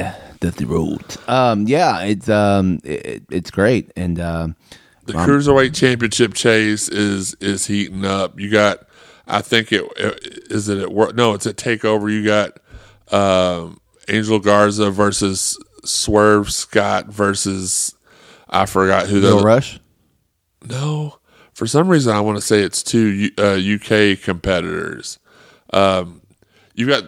That the road. Um. Yeah. It's um. It, it's great and um. The cruiserweight championship chase is is heating up. You got, I think it is it at work. No, it's at Takeover. You got um, Angel Garza versus Swerve Scott versus I forgot who the Rush. no. For some reason, I want to say it's two uh, UK competitors. Um, you got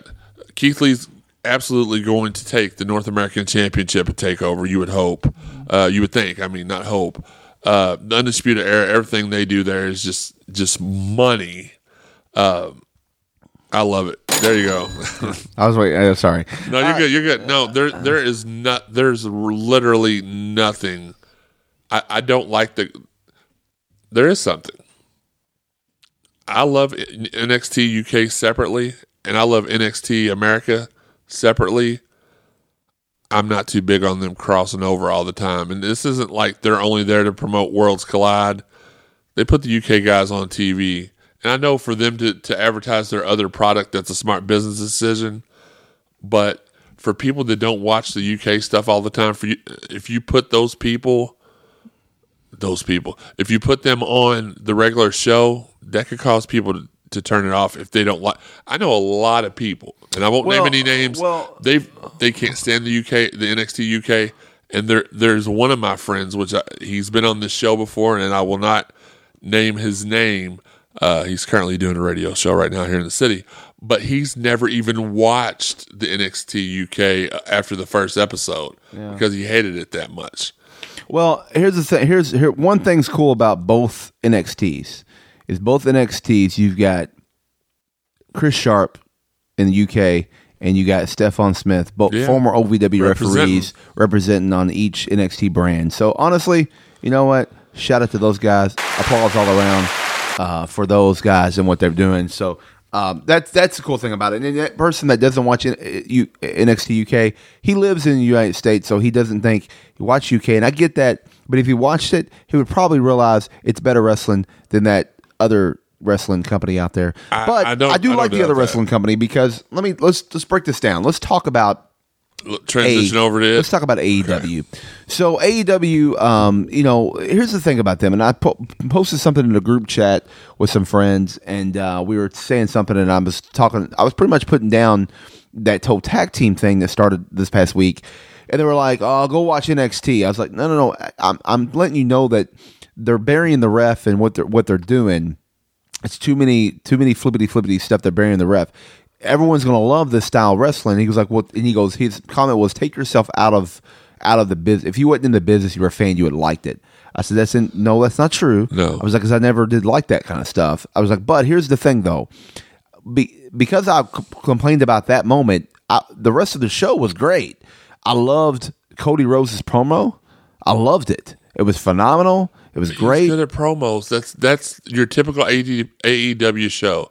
Keith Lee's absolutely going to take the North American Championship at Takeover. You would hope. Uh, you would think. I mean, not hope. Uh, the Undisputed Era. Everything they do there is just just money. Um, I love it. There you go. I was waiting. Uh, sorry. No, you're good. You're good. No, there there is not. There's literally nothing. I I don't like the. There is something. I love NXT UK separately, and I love NXT America separately. I'm not too big on them crossing over all the time, and this isn't like they're only there to promote Worlds Collide. They put the UK guys on TV, and I know for them to to advertise their other product, that's a smart business decision but for people that don't watch the UK stuff all the time, for you, if you put those people, those people, if you put them on the regular show, that could cause people to, to turn it off if they don't like. I know a lot of people, and I won't Well, name any names. well- they they can't stand the UK, the NXT UK, and there there's one of my friends, which I, he's been on this show before, and I will not name his name. Uh, he's currently doing a radio show right now here in the city, but he's never even watched the NXT UK after the first episode because he hated it that much. Well, here's the thing. Here's here one thing's cool about both NXTs is both NXTs. You've got Chris Sharp in the UK, and you got Stefan Smith, both Yeah. former OVW Representing. referees representing on each NXT brand. So honestly, you know what? Shout out to those guys. Applause all around uh, for those guys and what they're doing. So. Um, that's that's the cool thing about it. And that person that doesn't watch NXT UK, he lives in the United States, so he doesn't think he watch UK. And I get that, but if he watched it, he would probably realize it's better wrestling than that other wrestling company out there. I- but I I, do I like the other that. wrestling company because let me let's let's break this down. Let's talk about Transition A- over to Let's talk about AEW. So AEW, um, you know, here's the thing about them, and I po- posted something in the group chat with some friends, and uh, we were saying something, and I was talking, I was pretty much putting down that toe tag team thing that started this past week, and they were like, "Oh, go watch NXT." I was like, "No, no, no, I'm I'm letting you know that they're burying the ref and what they're what they're doing." it's too many too many flippity flippity stuff they're burying the ref. Everyone's gonna love this style of wrestling. He was like, "What?" And he goes, his comment was, "Take yourself out of out of the business. If you wasn't in the business, you were a fan, you would have liked it." I said, "That's in, no, that's not true." No. I was like, "Cause I never did like that kind of stuff." I was like, "But here's the thing, though, Be, because I c- complained about that moment, I, the rest of the show was great. I loved Cody Rhodes's promo. I loved it. It was phenomenal. It was He's great. good at promos. That's that's your typical AD, AEW show.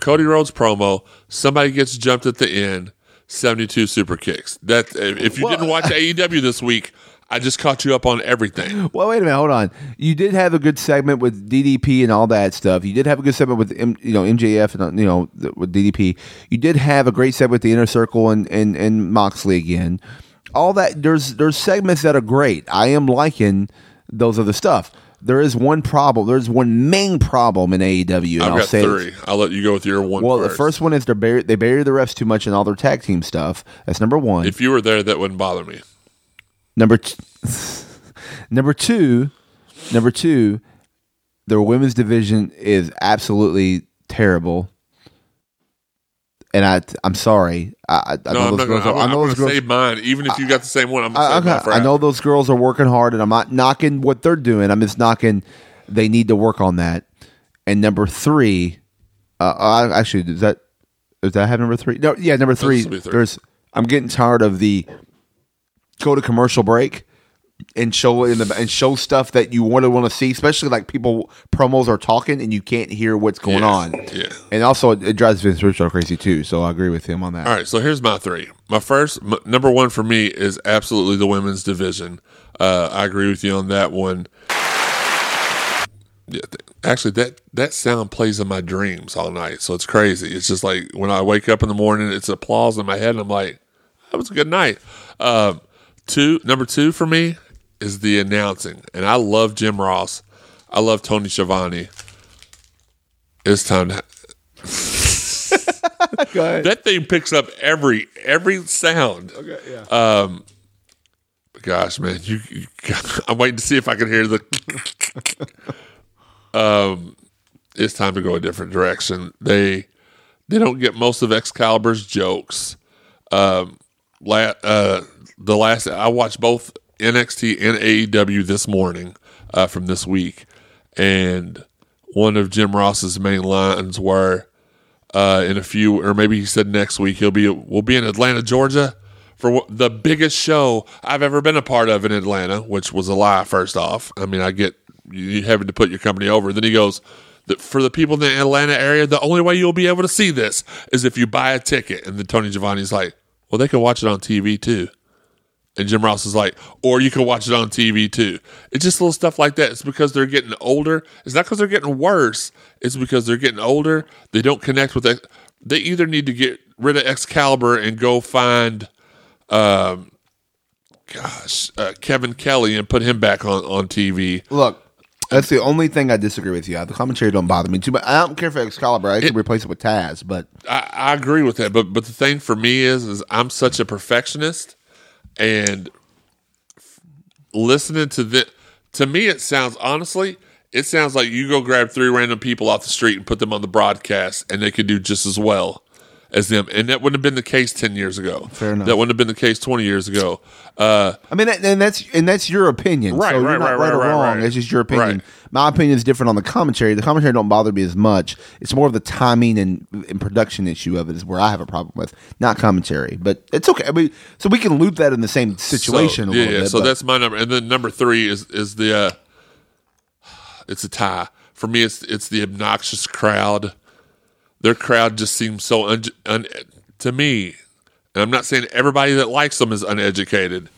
Cody Rhodes promo. Somebody gets jumped at the end. Seventy-two super kicks. That if you Well- didn't watch AEW this week, I just caught you up on everything. Well, wait a minute. Hold on. You did have a good segment with DDP and all that stuff. You did have a good segment with M, you know MJF and uh, you know the- with DDP. You did have a great segment with the Inner Circle and and, and Moxley again. All that there's there's segments that are great. I am liking those other stuff. There is one problem. There's one main problem in AEW. And I've I'll got it. three. I'll let you go with your one. Well, the first. first one is they bury they bury the refs too much in all their tag team stuff. That's number one. If you were there, that wouldn't bother me. Number t- number two, number two, their women's division is absolutely terrible. And I, I'm sorry. I, I, I No, know I'm those not girls. gonna, Are, I'm, know I'm those girls. save mine. Even if you got the same one, I'm I, okay, I know those girls are working hard, and I'm not knocking what they're doing. I'm just knocking. They need to work on that. And number three, uh, I, actually, does that does that have number three? No, yeah, number three. three. There's. I'm getting tired of the go to commercial break and show in the and show stuff that you want to want to see, especially like people promos are talking and you can't hear what's going Yeah, on. yeah. and also it, it drives Vince Russo crazy too. So I agree with him on that. All right, so here's my three. My first, m- number one for me is absolutely the women's division. Uh, I agree with you on that one. Yeah, th- actually, that that sound plays in my dreams all night, so it's crazy. It's just like when I wake up in the morning, it's applause in my head, and I'm like, "That was a good night." Um, two, number two for me is the announcing, and I love Jim Ross. I love Tony Schiavone. It's time to that thing picks up every every sound. Okay, yeah. Um, gosh, man, you, you I'm waiting to see if I can hear the. um, it's time to go a different direction. They they don't get most of Excalibur's jokes. Um, la- uh, the last I watched both NXT and AEW this morning uh, from this week, and one of Jim Ross's main lines were uh, in a few, or maybe he said next week he'll be we'll be in Atlanta, Georgia, for the biggest show I've ever been a part of in Atlanta, which was a lie. First off, I mean I get you having to put your company over. Then he goes. For the people in the Atlanta area, the only way you'll be able to see this is if you buy a ticket. And then Tony Schiavone's like, "Well, they can watch it on TV too." And Jim Ross is like, or you can watch it on TV too. It's just little stuff like that. It's because they're getting older. It's not because they're getting worse. It's because they're getting older. They don't connect with it. They either need to get rid of Excalibur and go find, um, gosh, uh, Kevin Kelly and put him back on, on TV. Look, that's the only thing I disagree with you. The commentary don't bother me too much. I don't care for Excalibur. I can replace it with Taz, but I, I agree with that, but but the thing for me is is I'm such a perfectionist, and listening to this to me it sounds honestly it sounds like you go grab three random people off the street and put them on the broadcast, and they could do just as well as them, and that wouldn't have been the case ten years ago. Fair enough. That wouldn't have been the case twenty years ago. Uh, I mean, and that's and that's your opinion. Right, so you're right, not right, right, or right, wrong. right. It's just your opinion. Right. My opinion is different on the commentary. The commentary don't bother me as much. It's more of the timing and, and production issue of it is where I have a problem with, not commentary. But it's okay. I mean, so we can loop that in the same situation So, a yeah, little yeah. bit. So but- that's my number, and then number three is is the uh, it's a tie for me. It's it's the obnoxious crowd. Their crowd just seems so un, un, to me, and I'm not saying everybody that likes them is uneducated,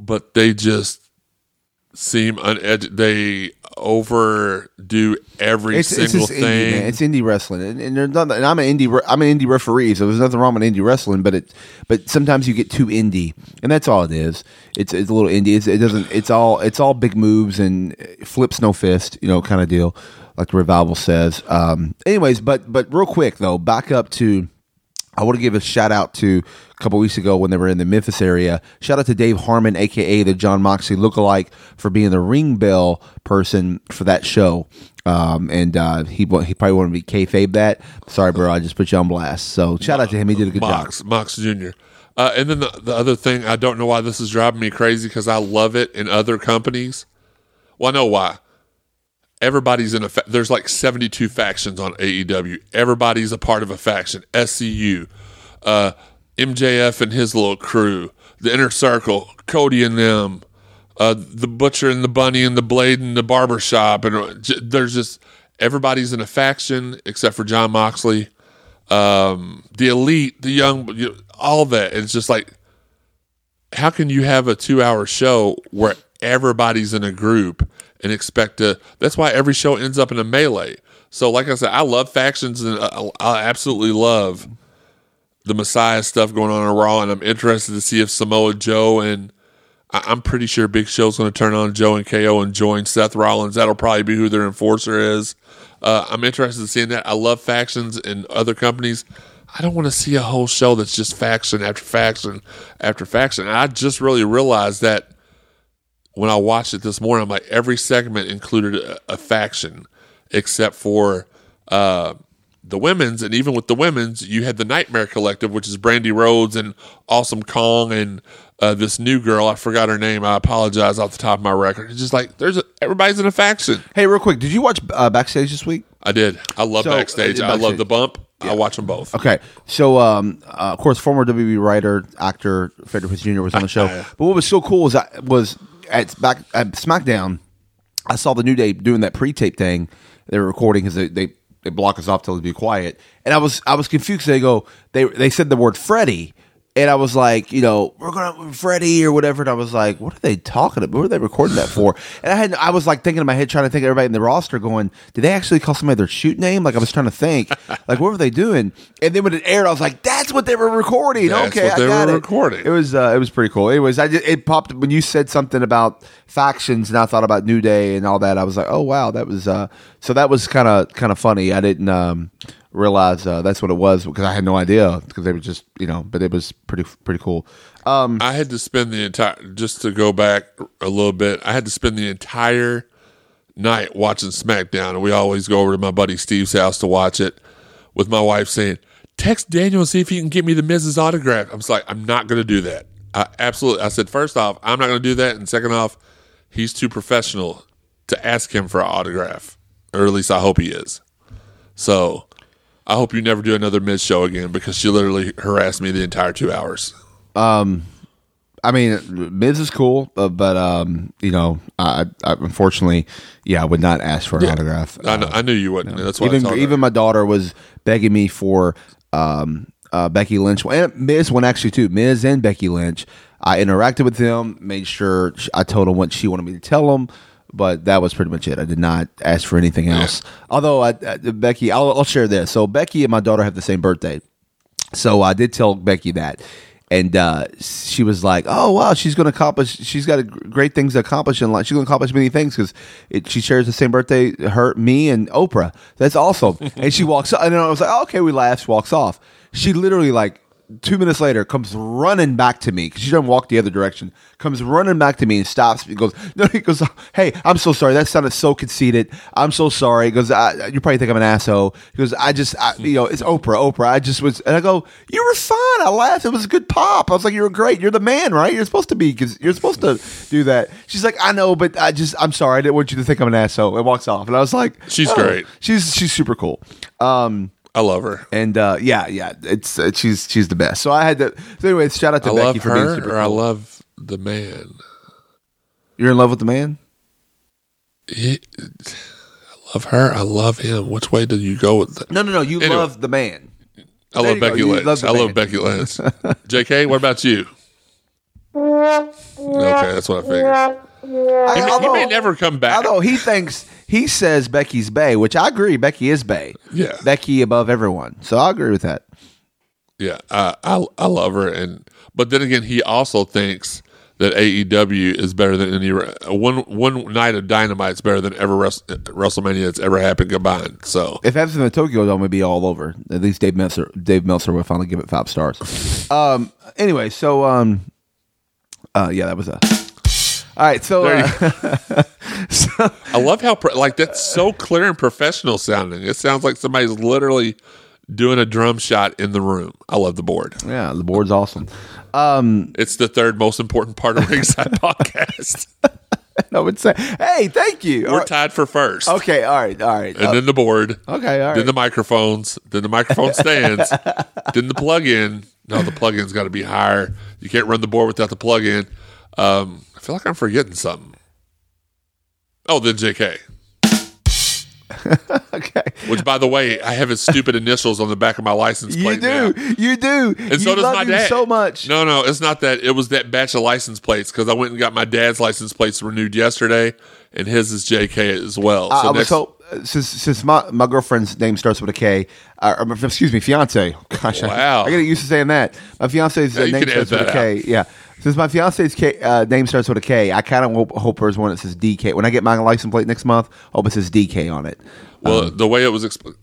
but they just seem uneducated. They overdo every It's, it's single just thing. indie, man. It's indie wrestling, and, and there's nothing. And I'm an indie. re- I'm an indie referee, so there's nothing wrong with indie wrestling. But it, but sometimes you get too indie, and that's all it is. It's it's a little indie. It's, it doesn't. It's all it's all big moves and flips no fist, you know, kind of deal, like the revival says. Um. Anyways, but but real quick though, back up to. I want to give a shout out to a couple weeks ago when they were in the Memphis area. Shout out to Dave Harmon, aka the Jon Moxley lookalike, for being the ring bell person for that show. Um, and uh, he he probably wanted to be kayfabe that. Sorry, bro, I just put you on blast. So shout out to him. He did a good Mox, job. Mox Jr. Uh, and then the, the other thing, I don't know why this is driving me crazy because I love it in other companies. Well, I know why. Everybody's in a. Fa- there's like 72 factions on AEW. Everybody's a part of a faction. SCU, uh, MJF and his little crew, the Inner Circle, Cody and them, uh, the Butcher and the Bunny and the Blade and the Barber Shop, and uh, j- there's just everybody's in a faction except for Jon Moxley um, the elite, the young, all that. It's just like, how can you have a two hour show where everybody's in a group and expect to? That's why every show ends up in a melee. So, like I said, I love factions and I, I absolutely love the Messiah stuff going on in Raw, and I'm interested to see if Samoa Joe and I- I'm pretty sure Big Show's going to turn on Joe and KO and join Seth Rollins. That'll probably be who their enforcer is. Uh, I'm interested in seeing that. I love factions in other companies. I don't want to see a whole show that's just faction after faction after faction. And I just really realized that when I watched it this morning, I'm like, every segment included a, a faction except for uh, the women's. And even with the women's, you had the Nightmare Collective, which is Brandi Rhodes and Awesome Kong and uh, this new girl. I forgot her name. I apologize off the top of my record. It's just like there's a, everybody's in a faction. Hey, real quick, did you watch uh, backstage this week? I did. I love So, uh, backstage. I love the bump. I watch them both. Okay, so um, uh, of course, former WWE writer, actor Freddie Prinze Jr. was on the show. but what was so cool was I was at back at SmackDown. I saw the New Day doing that pre-tape thing. They were recording because they, they they block us off till to be quiet, and I was I was confused. They go they they said the word Freddie. And I was like, you know, we're gonna Freddie or whatever. And I was like, what are they talking about? What are they recording that for? And I had, I was like thinking in my head, trying to think of everybody in the roster, going, did they actually call somebody their shoot name? Like I was trying to think, like what were they doing? And then when it aired, I was like, that's what they were recording. That's okay, what they I got were it. recording. It was, uh, it was pretty cool. Anyways, I just, it popped when you said something about factions, and I thought about New Day and all that. I was like, oh wow, that was, uh, so that was kind of, kind of funny. I didn't. um realize uh, that's what it was because I had no idea because they were just you know but it was pretty pretty cool um I had to spend the entire just to go back a little bit. I had to spend the entire night watching SmackDown, and we always go over to my buddy Steve's house to watch it. With my wife saying, "Text Daniel and see if he can get me the Miz autograph." I'm like, I'm not going to do that. I absolutely. I said, first off, I'm not going to do that, and second off, he's too professional to ask him for an autograph, or at least I hope he is. So. I hope you never do another Miz show again because she literally harassed me the entire two hours. Um, I mean Miz is cool uh, but um you know I, I unfortunately yeah I would not ask for an autograph I, know, I knew you wouldn't. That's why I even even my daughter was begging me for um uh, Becky Lynch and Miz one actually too Miz and Becky Lynch I interacted with them made sure I told them what she wanted me to tell them but that was pretty much it I did not ask for anything else although I, I, Becky I'll, I'll share this so Becky and my daughter have the same birthday so I did tell Becky that, and uh, she was like, "Oh wow, she's going to accomplish. She's got a great things to accomplish in life. She's going to accomplish many things because she shares the same birthday. Her, me, and Oprah. That's awesome." and she walks, and I was like, oh, "Okay," we laugh. She walks off. She literally like two minutes later comes running back to me because she doesn't walk the other direction. Comes running back to me and stops me. Goes, no, he goes, hey, I'm so sorry. That sounded so conceited. I'm so sorry. He goes, I, you probably think I'm an asshole. He goes, I just, I, you know, it's Oprah, Oprah. I just was, and I go, you were fine. I laughed. It was a good pop. I was like, you were great. You're the man, right? You're supposed to be because you're supposed to do that. She's like, I know, but I just, I'm sorry. I didn't want you to think I'm an asshole. And walks off. And I was like, She's oh. great. She's she's super cool. Um, I love her. and uh, yeah, yeah, it's uh, she's she's the best. So I had to. So anyways, shout out to I Becky love for being her, super or I cool. love the man. You're in love with the man. He, I love her. I love him. Which way do you go with that? No, no, no. You Anyway. love the man. I There love you go. Becky You Lynch. love the I love man. Becky Lynch. JK, what about you? Okay, that's what I figured. I, He may- he may never come back. Although he thinks he says Becky's Bay, which I agree. Becky is Bay. Yeah. Becky above everyone. So I agree with that. Yeah, I, I I love her, and but then again, he also thinks that AEW is better than any one one night of Dynamite is better than ever Wres- WrestleMania that's ever happened combined. So If happens in the Tokyo Dome, it'd be all over. At least Dave Meltzer, Dave Meltzer would finally give it five stars. um. Anyway, so um. Uh. Yeah, that was a. All right. So. Uh, so I love how pro- like that's so clear and professional sounding. It sounds like somebody's literally doing a drum shot in the room. I love the board. yeah, the board's awesome. It's the third most important part of Ringside Podcast. I would say, hey, thank you. We're tied for first. okay. All right. All right. And Uh, then the board. okay. All right. Then the microphones. Then the microphone stands. then the plug-in. No, the plug-in's got to be higher. You can't run the board without the plug-in. Um, I feel like I'm forgetting something. Oh, then JK. okay. Which, by the way, I have his stupid initials on the back of my license plate. You do. now. You do. And you so does my dad. so much. No, no, it's not that. It was that batch of license plates because I went and got my dad's license plates renewed yesterday, and his is JK as well. I, I was next- so uh, since since my my girlfriend's name starts with a K, uh, excuse me, fiance. Gosh, I- Wow. I, get used to saying that. My fiance's Yeah, name starts with a K. Yeah, since my fiance's K, uh, name starts with a K, I kind of hope, hope there's one that says DK. When I get my license plate next month, I hope it says DK on it. Well, the way it was expl-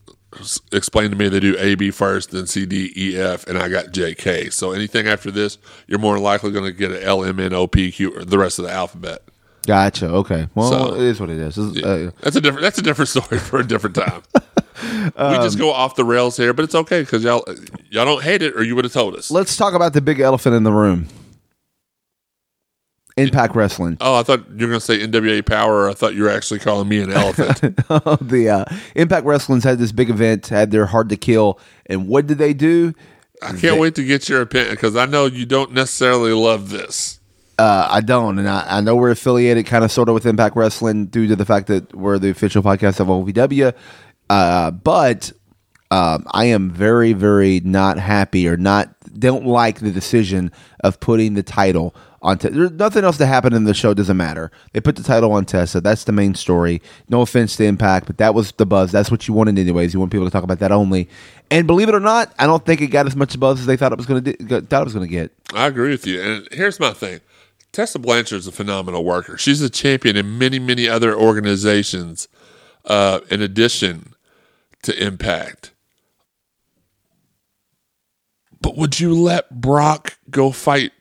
explained to me, they do A, B first, then C, D, E, F, and I got J, K. So anything after this, you're more likely going to get an L, M, N, O, P, Q, or the rest of the alphabet. Gotcha. Okay. Well, So- it is what it is. It's, uh, That's a different. That's a different story for a different time. we just go off the rails here, but it's okay because y'all y'all don't hate it, or you would have told us. let's talk about the big elephant in the room. Impact Wrestling. Oh, I thought you were going to say NWA Power. I thought you were actually calling me an elephant. the uh, Impact Wrestling's had this big event, had their hard to kill, and what did they do? I can't wait to get your opinion because I know you don't necessarily love this. Uh, I don't, and I, I know we're affiliated kind of sort of with Impact Wrestling due to the fact that we're the official podcast of OVW. Uh, but um, I am very, very not happy or not don't like the decision of putting the title on. Te- There's nothing else to happen in the show. Doesn't matter. They put the title on Tessa. That's the main story. No offense to Impact, but that was the buzz. That's what you wanted, anyways. You want people to talk about that only. And believe it or not, I don't think it got as much buzz as they thought it was going to thought it was going to get. I agree with you. And here's my thing Tessa Blanchard is a phenomenal worker. She's a champion in many, many other organizations, uh, in addition to Impact. But would you let Brock go fight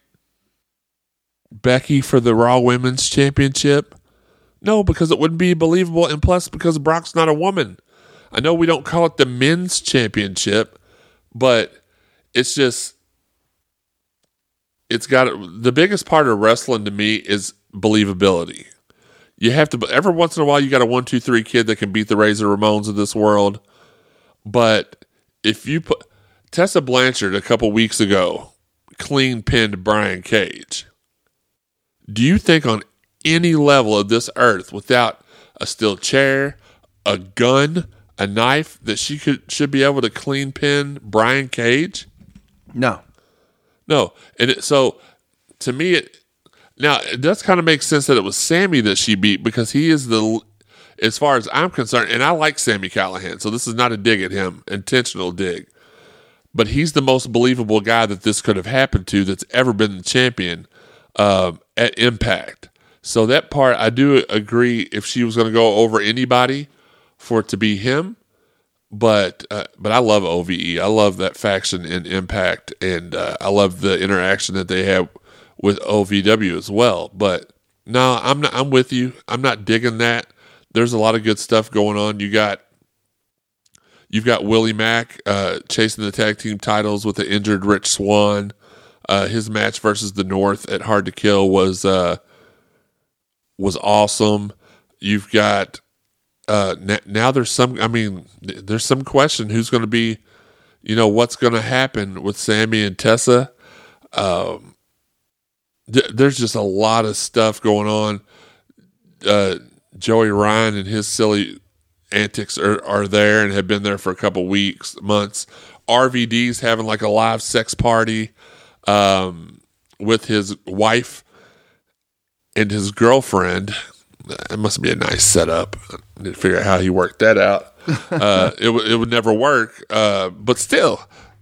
Becky for the Raw Women's Championship? No, because it wouldn't be believable. And plus, because Brock's not a woman. I know we don't call it the men's championship, but it's just it's got the biggest part of wrestling to me is believability. You have to every once in a while you got a one two three kid that can beat the Razor Ramones of this world, but if you put Tessa Blanchard a couple weeks ago clean pinned Brian Cage, do you think on any level of this earth without a steel chair, a gun, a knife that she could should be able to clean pin Brian Cage? No. No, and it, so to me, it now it does kind of make sense that it was Sami that she beat because he is the, as far as I'm concerned, and I like Sami Callihan, so this is not a dig at him, intentional dig, but he's the most believable guy that this could have happened to that's ever been the champion um, at Impact. So that part, I do agree. If she was going to go over anybody, for it to be him, but uh, but I love OVE. I love that faction in Impact, and uh, I love the interaction that they have with OVW as well. But no, I'm not. I'm with you. I'm not digging that. There's a lot of good stuff going on. You got you've got Willie Mack uh, chasing the tag team titles with the injured Rich Swann. Uh, his match versus the North at Hard to Kill was uh, was awesome. You've got uh, n- now there's some. I mean, there's some question who's going to be, you know, what's going to happen with Sami and Tessa. Um, th- there's just a lot of stuff going on. Uh, Joey Ryan and his silly antics are, are there and have been there for a couple weeks, months. RVD's having like a live sex party um, with his wife and his girlfriend. It must be a nice setup. I need to figure out how he worked that out. uh, it would it would never work, uh, but still,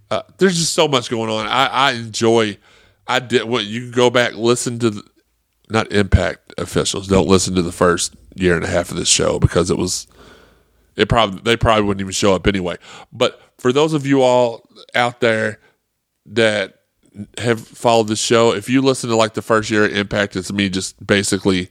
uh, there's just so much going on. I, I enjoy. I did what you can go back listen to the, not Impact officials. Don't listen to the first year and a half of this show because it was it probably they probably wouldn't even show up anyway. But for those of you all out there that have followed the show, if you listen to like the first year of Impact, it's me just basically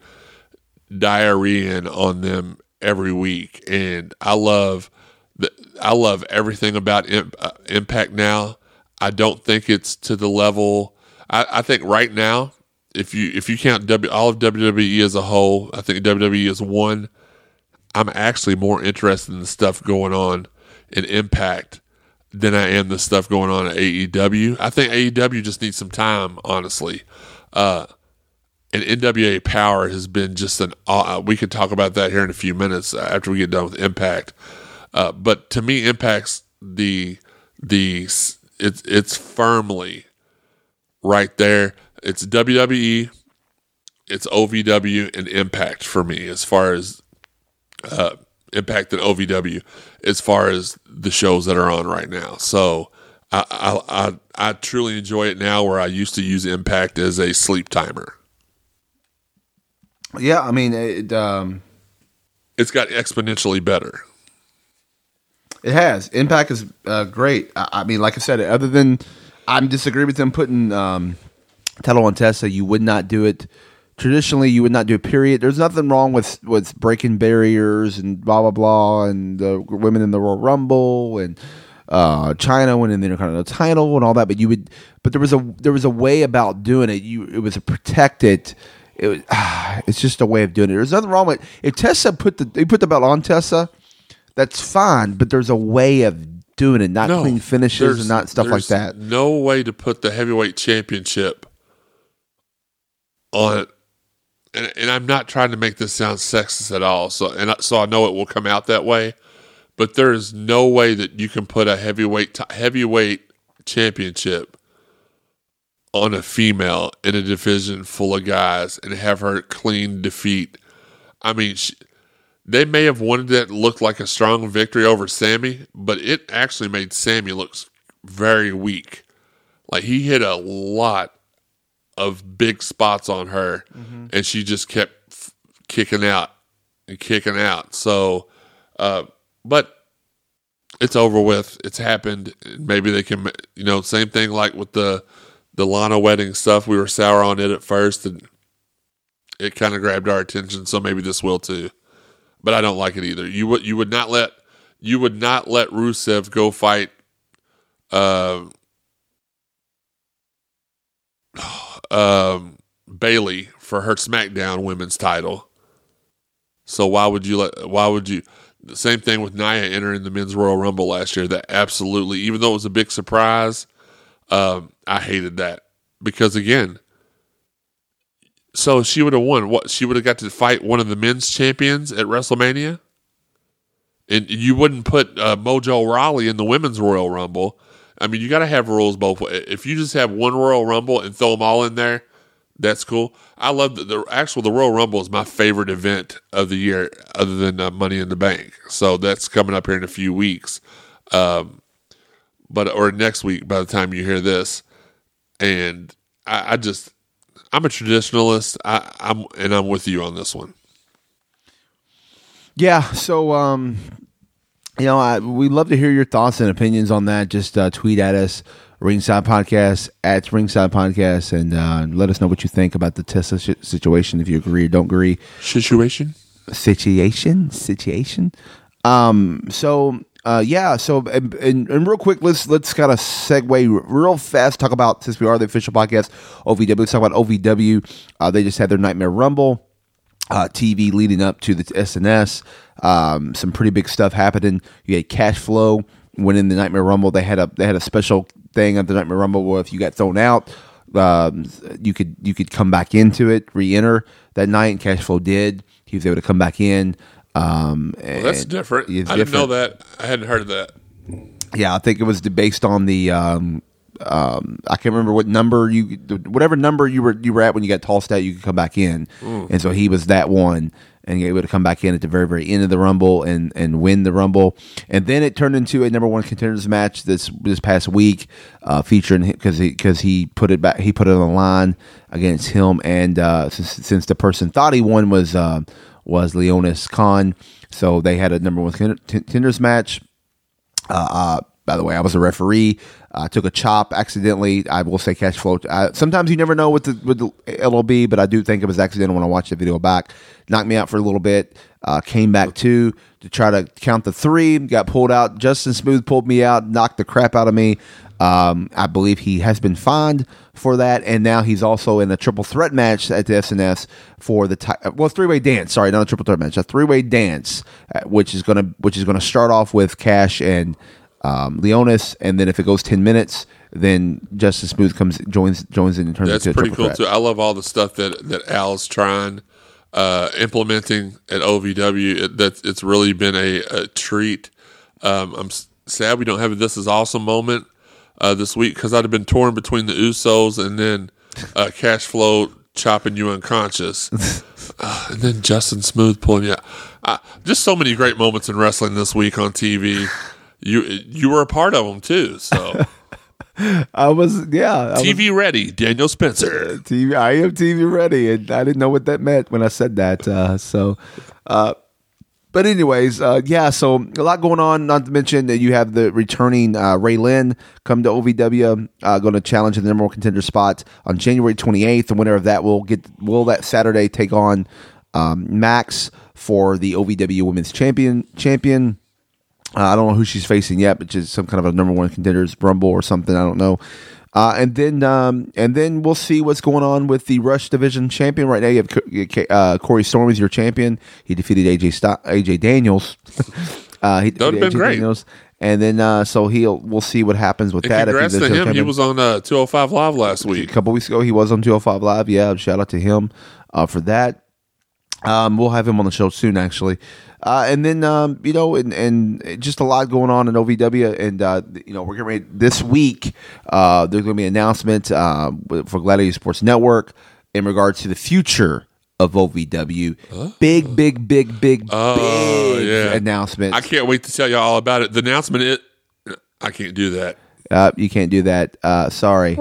diarrheaing on them every week, and I love the I love everything about Imp, uh, Impact now. I don't think it's to the level. I, I think right now, if you if you count w, all of WWE as a whole, I think WWE is one. I'm actually more interested in the stuff going on in Impact than I am the stuff going on at AEW. I think AEW just needs some time, honestly. Uh, and NWA Power has been just an. Uh, we could talk about that here in a few minutes after we get done with Impact. Uh, but to me, Impact's the the it's it's firmly right there. It's WWE, it's OVW, and Impact for me as far as uh, Impact and OVW as far as the shows that are on right now. So I, I I I truly enjoy it now, where I used to use Impact as a sleep timer. Yeah, I mean, it um, It's got exponentially better. it has impact is uh, great. I, I mean, like I said, other than I'm disagree with them putting um, title on Tessa. You would not do it traditionally. You would not do a period. There's nothing wrong with with breaking barriers and blah blah blah, and the women in the Royal Rumble and uh, Chyna winning the Intercontinental title and all that. But you would, but there was a there was a way about doing it. You it was a protected. It was, ah, it's just a way of doing it. There's nothing wrong with if Tessa put the they put the belt on Tessa. That's fine, but there's a way of doing it, not clean finishes and not stuff like that. No way to put the heavyweight championship on. And, and I'm not trying to make this sound sexist at all. So and I, so I know it will come out that way, but there is no way that you can put a heavyweight heavyweight championship on a female in a division full of guys and have her clean defeat. I mean, she, they may have wanted that look like a strong victory over Sami, but it actually made Sami look very weak. Like he hit a lot of big spots on her, and she just kept f- kicking out and kicking out. So, uh, but it's over with. It's happened. Maybe they can, you know, same thing like with the the Lana wedding stuff. We were sour on it at first, and it kind of grabbed our attention. So maybe this will too. But I don't like it either. You would you would not let you would not let Rusev go fight. Uh, um, Bayley for her SmackDown Women's title. So why would you let? Why would you? The same thing with Nia entering the Men's Royal Rumble last year. That absolutely, even though it was a big surprise, um, I hated that because again, so she would have won. What she would have got to fight one of the men's champions at WrestleMania, and you wouldn't put uh, Mojo Rawley in the women's Royal Rumble. I mean, you got to have rules both ways. If you just have one Royal Rumble and throw them all in there, that's cool. I love the, the actual the Royal Rumble is my favorite event of the year, other than uh, Money in the Bank. So that's coming up here in a few weeks, um, but or next week by the time you hear this. And I, I just I'm a traditionalist. I, I'm and I'm with you on this one. Yeah. So, um, you know, I, we'd love to hear your thoughts and opinions on that. Just uh, tweet at us, Ringside Podcast, at Ringside Podcast, and uh, let us know what you think about the Tessa si- situation, if you agree or don't agree. Situation. Situation? Situation? Um, so, uh, yeah, so, and, and, and real quick, let's let's kind of segue real fast, talk about, since we are the official podcast, OVW, let's talk about OVW. Uh, they just had their Nightmare Rumble uh, TV leading up to the SNS. Um, some pretty big stuff happening. You had cash flow when in the Nightmare Rumble. They had a they had a special thing at the Nightmare Rumble where if you got thrown out, um, you could you could come back into it, re-enter that night. And cash flow did. He was able to come back in. Um, Well, that's different. I didn't know that. I hadn't heard of that. Yeah, I think it was based on the um, um, I can't remember what number you, whatever number you were you were at when you got tossed out, you could come back in, and so he was that one, and he able to come back in at the very very end of the rumble and and win the rumble, and then it turned into a number one contenders match this this past week, uh, featuring because he because he put it back he put it on the line against him, and uh, since, since the person thought he won was uh, was Leonis Khan, so they had a number one contenders match. Uh, uh, by the way, I was a referee. I took a chop accidentally. I will say cash flow. Uh, sometimes you never know what the with the LOB, but I do think it was accidental when I watched the video back. Knocked me out for a little bit. Uh, came back to to try to count the three. Got pulled out. Justin Smooth pulled me out. Knocked the crap out of me. Um, I believe he has been fined for that, and now he's also in a triple threat match at the SNS for the ti- well three way dance. Sorry, not a triple threat match, a three way dance, uh, which is gonna which is gonna start off with Cash and um, Leonis, and then if it goes ten minutes, then Justin Smooth comes joins joins in and turns That's into a pretty cool threat. too. I love all the stuff that that Al's trying uh, implementing at OVW. It, that it's really been a, a treat. Um, I'm sad we don't have a this is awesome moment uh, this week because I'd have been torn between the Usos and then uh, Cash Flow chopping you unconscious, uh, and then Justin Smooth pulling you. out. Uh, just so many great moments in wrestling this week on TV. You you were a part of them too. So I was yeah, I was TV ready, Daniel Spencer. TV. I am TV ready, and I didn't know what that meant when I said that. Uh, so, uh, but anyways, uh, yeah. So a lot going on. Not to mention that you have the returning uh, Ray Lyn come to OVW, uh, going to challenge the number one contender spot on January 28th. The winner of that will get will that Saturday take on um, Max for the OVW Women's Champion champion. Uh, I don't know who she's facing yet, but just some kind of a number one contenders rumble or something. I don't know. Uh, and then um, and then we'll see what's going on with the Rush Division champion. Right now, you have Co- you have uh, Corey Storm is your champion. He defeated AJ Sto- AJ Daniels. uh, he That would've defeated been great. Daniels. And then uh, so he'll we'll see what happens with And that. if congrats he's to him. He was on uh, 205 Live last week. a couple weeks ago. He was on 205 Live. Yeah, shout out to him uh, for that. Um, we'll have him on the show soon, actually. Uh, and then um, you know, and, and just a lot going on in OVW, and uh, you know, we're getting ready this week. Uh, there's going to be an announcement uh, for Gladiator Sports Network in regards to the future of OVW. Big, big, big, big, Oh, big yeah. announcement. I can't wait to tell you all about it. The announcement, it, I can't do that. Uh, you can't do that. Uh, sorry.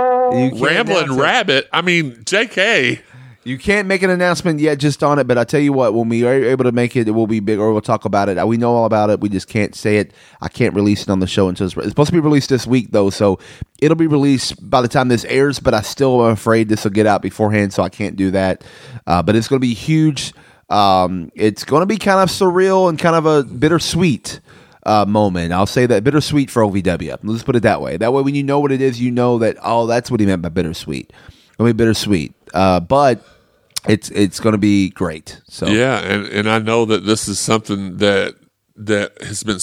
Rambling. Rabbit. I mean, JK. You can't make an announcement yet just on it, but I tell you what, when we are able to make it, it will be big, or we'll talk about it. We know all about it. We just can't say it. I can't release it on the show until it's, it's supposed to be released this week, though. So it'll be released by the time this airs, but I still am afraid this will get out beforehand, so I can't do that. Uh, but it's going to be huge. Um, it's going to be kind of surreal and kind of a bittersweet uh, moment. I'll say that bittersweet for OVW. Let's put it that way. That way, when you know what it is, you know that oh, that's what he meant by bittersweet. It'll be bittersweet, uh, but it's it's going to be great. So Yeah, and, and I know that this is something that that has been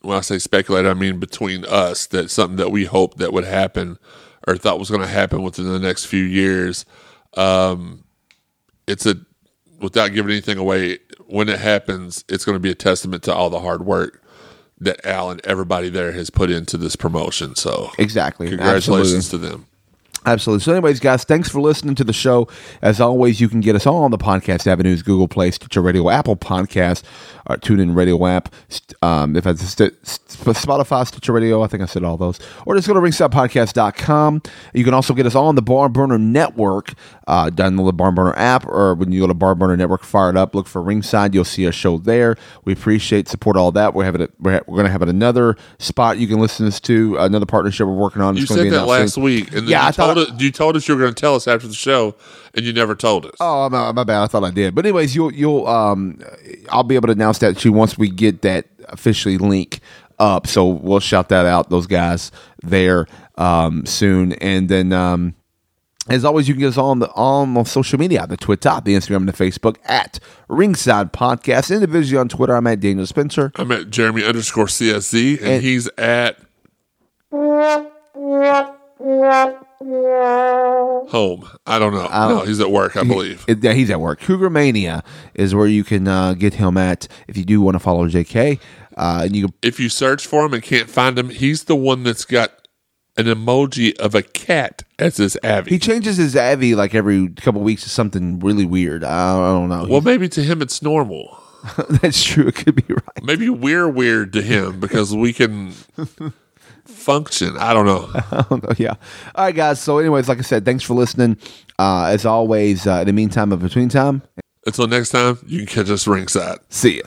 when I say speculated, I mean between us that something that we hoped that would happen or thought was going to happen within the next few years. Um, it's a without giving anything away. When it happens, it's going to be a testament to all the hard work that Al and everybody there has put into this promotion. So, exactly. congratulations Absolutely. to them. Absolutely. So, anyways, guys, thanks for listening to the show. As always, you can get us all on the podcast avenues: Google Play, Stitcher Radio, Apple Podcast, or TuneIn Radio app. Um, if it's st- Spotify, Stitcher Radio, I think I said all those. Or just go to ringsidepodcast.com. You can also get us all on the Barn Burner Network. Uh, download the Barn Burner app, or when you go to Barn Burner Network, fire it up. Look for Ringside. You'll see our show there. We appreciate support all that. We're having a, we're, ha- we're going to have another spot you can listen to us to another partnership we're working on. You said that last soon. week, and Yeah, I thought told us, you told us you were going to tell us after the show, and you never told us. Oh, my, my bad. I thought I did. But anyways, you'll you'll um, I'll be able to announce that to once we get that officially link up. So we'll shout that out those guys there um soon, and then um. As always, you can get us on the on the social media, the Twitter, the Instagram, and the Facebook at Ringside Podcast. Individually on Twitter, I'm at Daniel Spencer. I'm at Jeremy underscore CSZ, and, And- he's at home. I don't know. no, he's at work, I believe. It- yeah, he's at work. Cougar Mania is where you can uh, get him at if you do want to follow JK. Uh, and you can If you search for him and can't find him, he's the one that's got an emoji of a cat as his AV. he changes his Avi like every couple weeks to something really weird. I I don't know. well, maybe to him it's normal. That's true. It could be right. Maybe we're weird to him because we can function. I don't know. I don't know. Yeah. All right, guys. So, anyways, like I said, thanks for listening. Uh, as always, uh, in the meantime, of between time, Until next time, you can catch us ringside. see ya.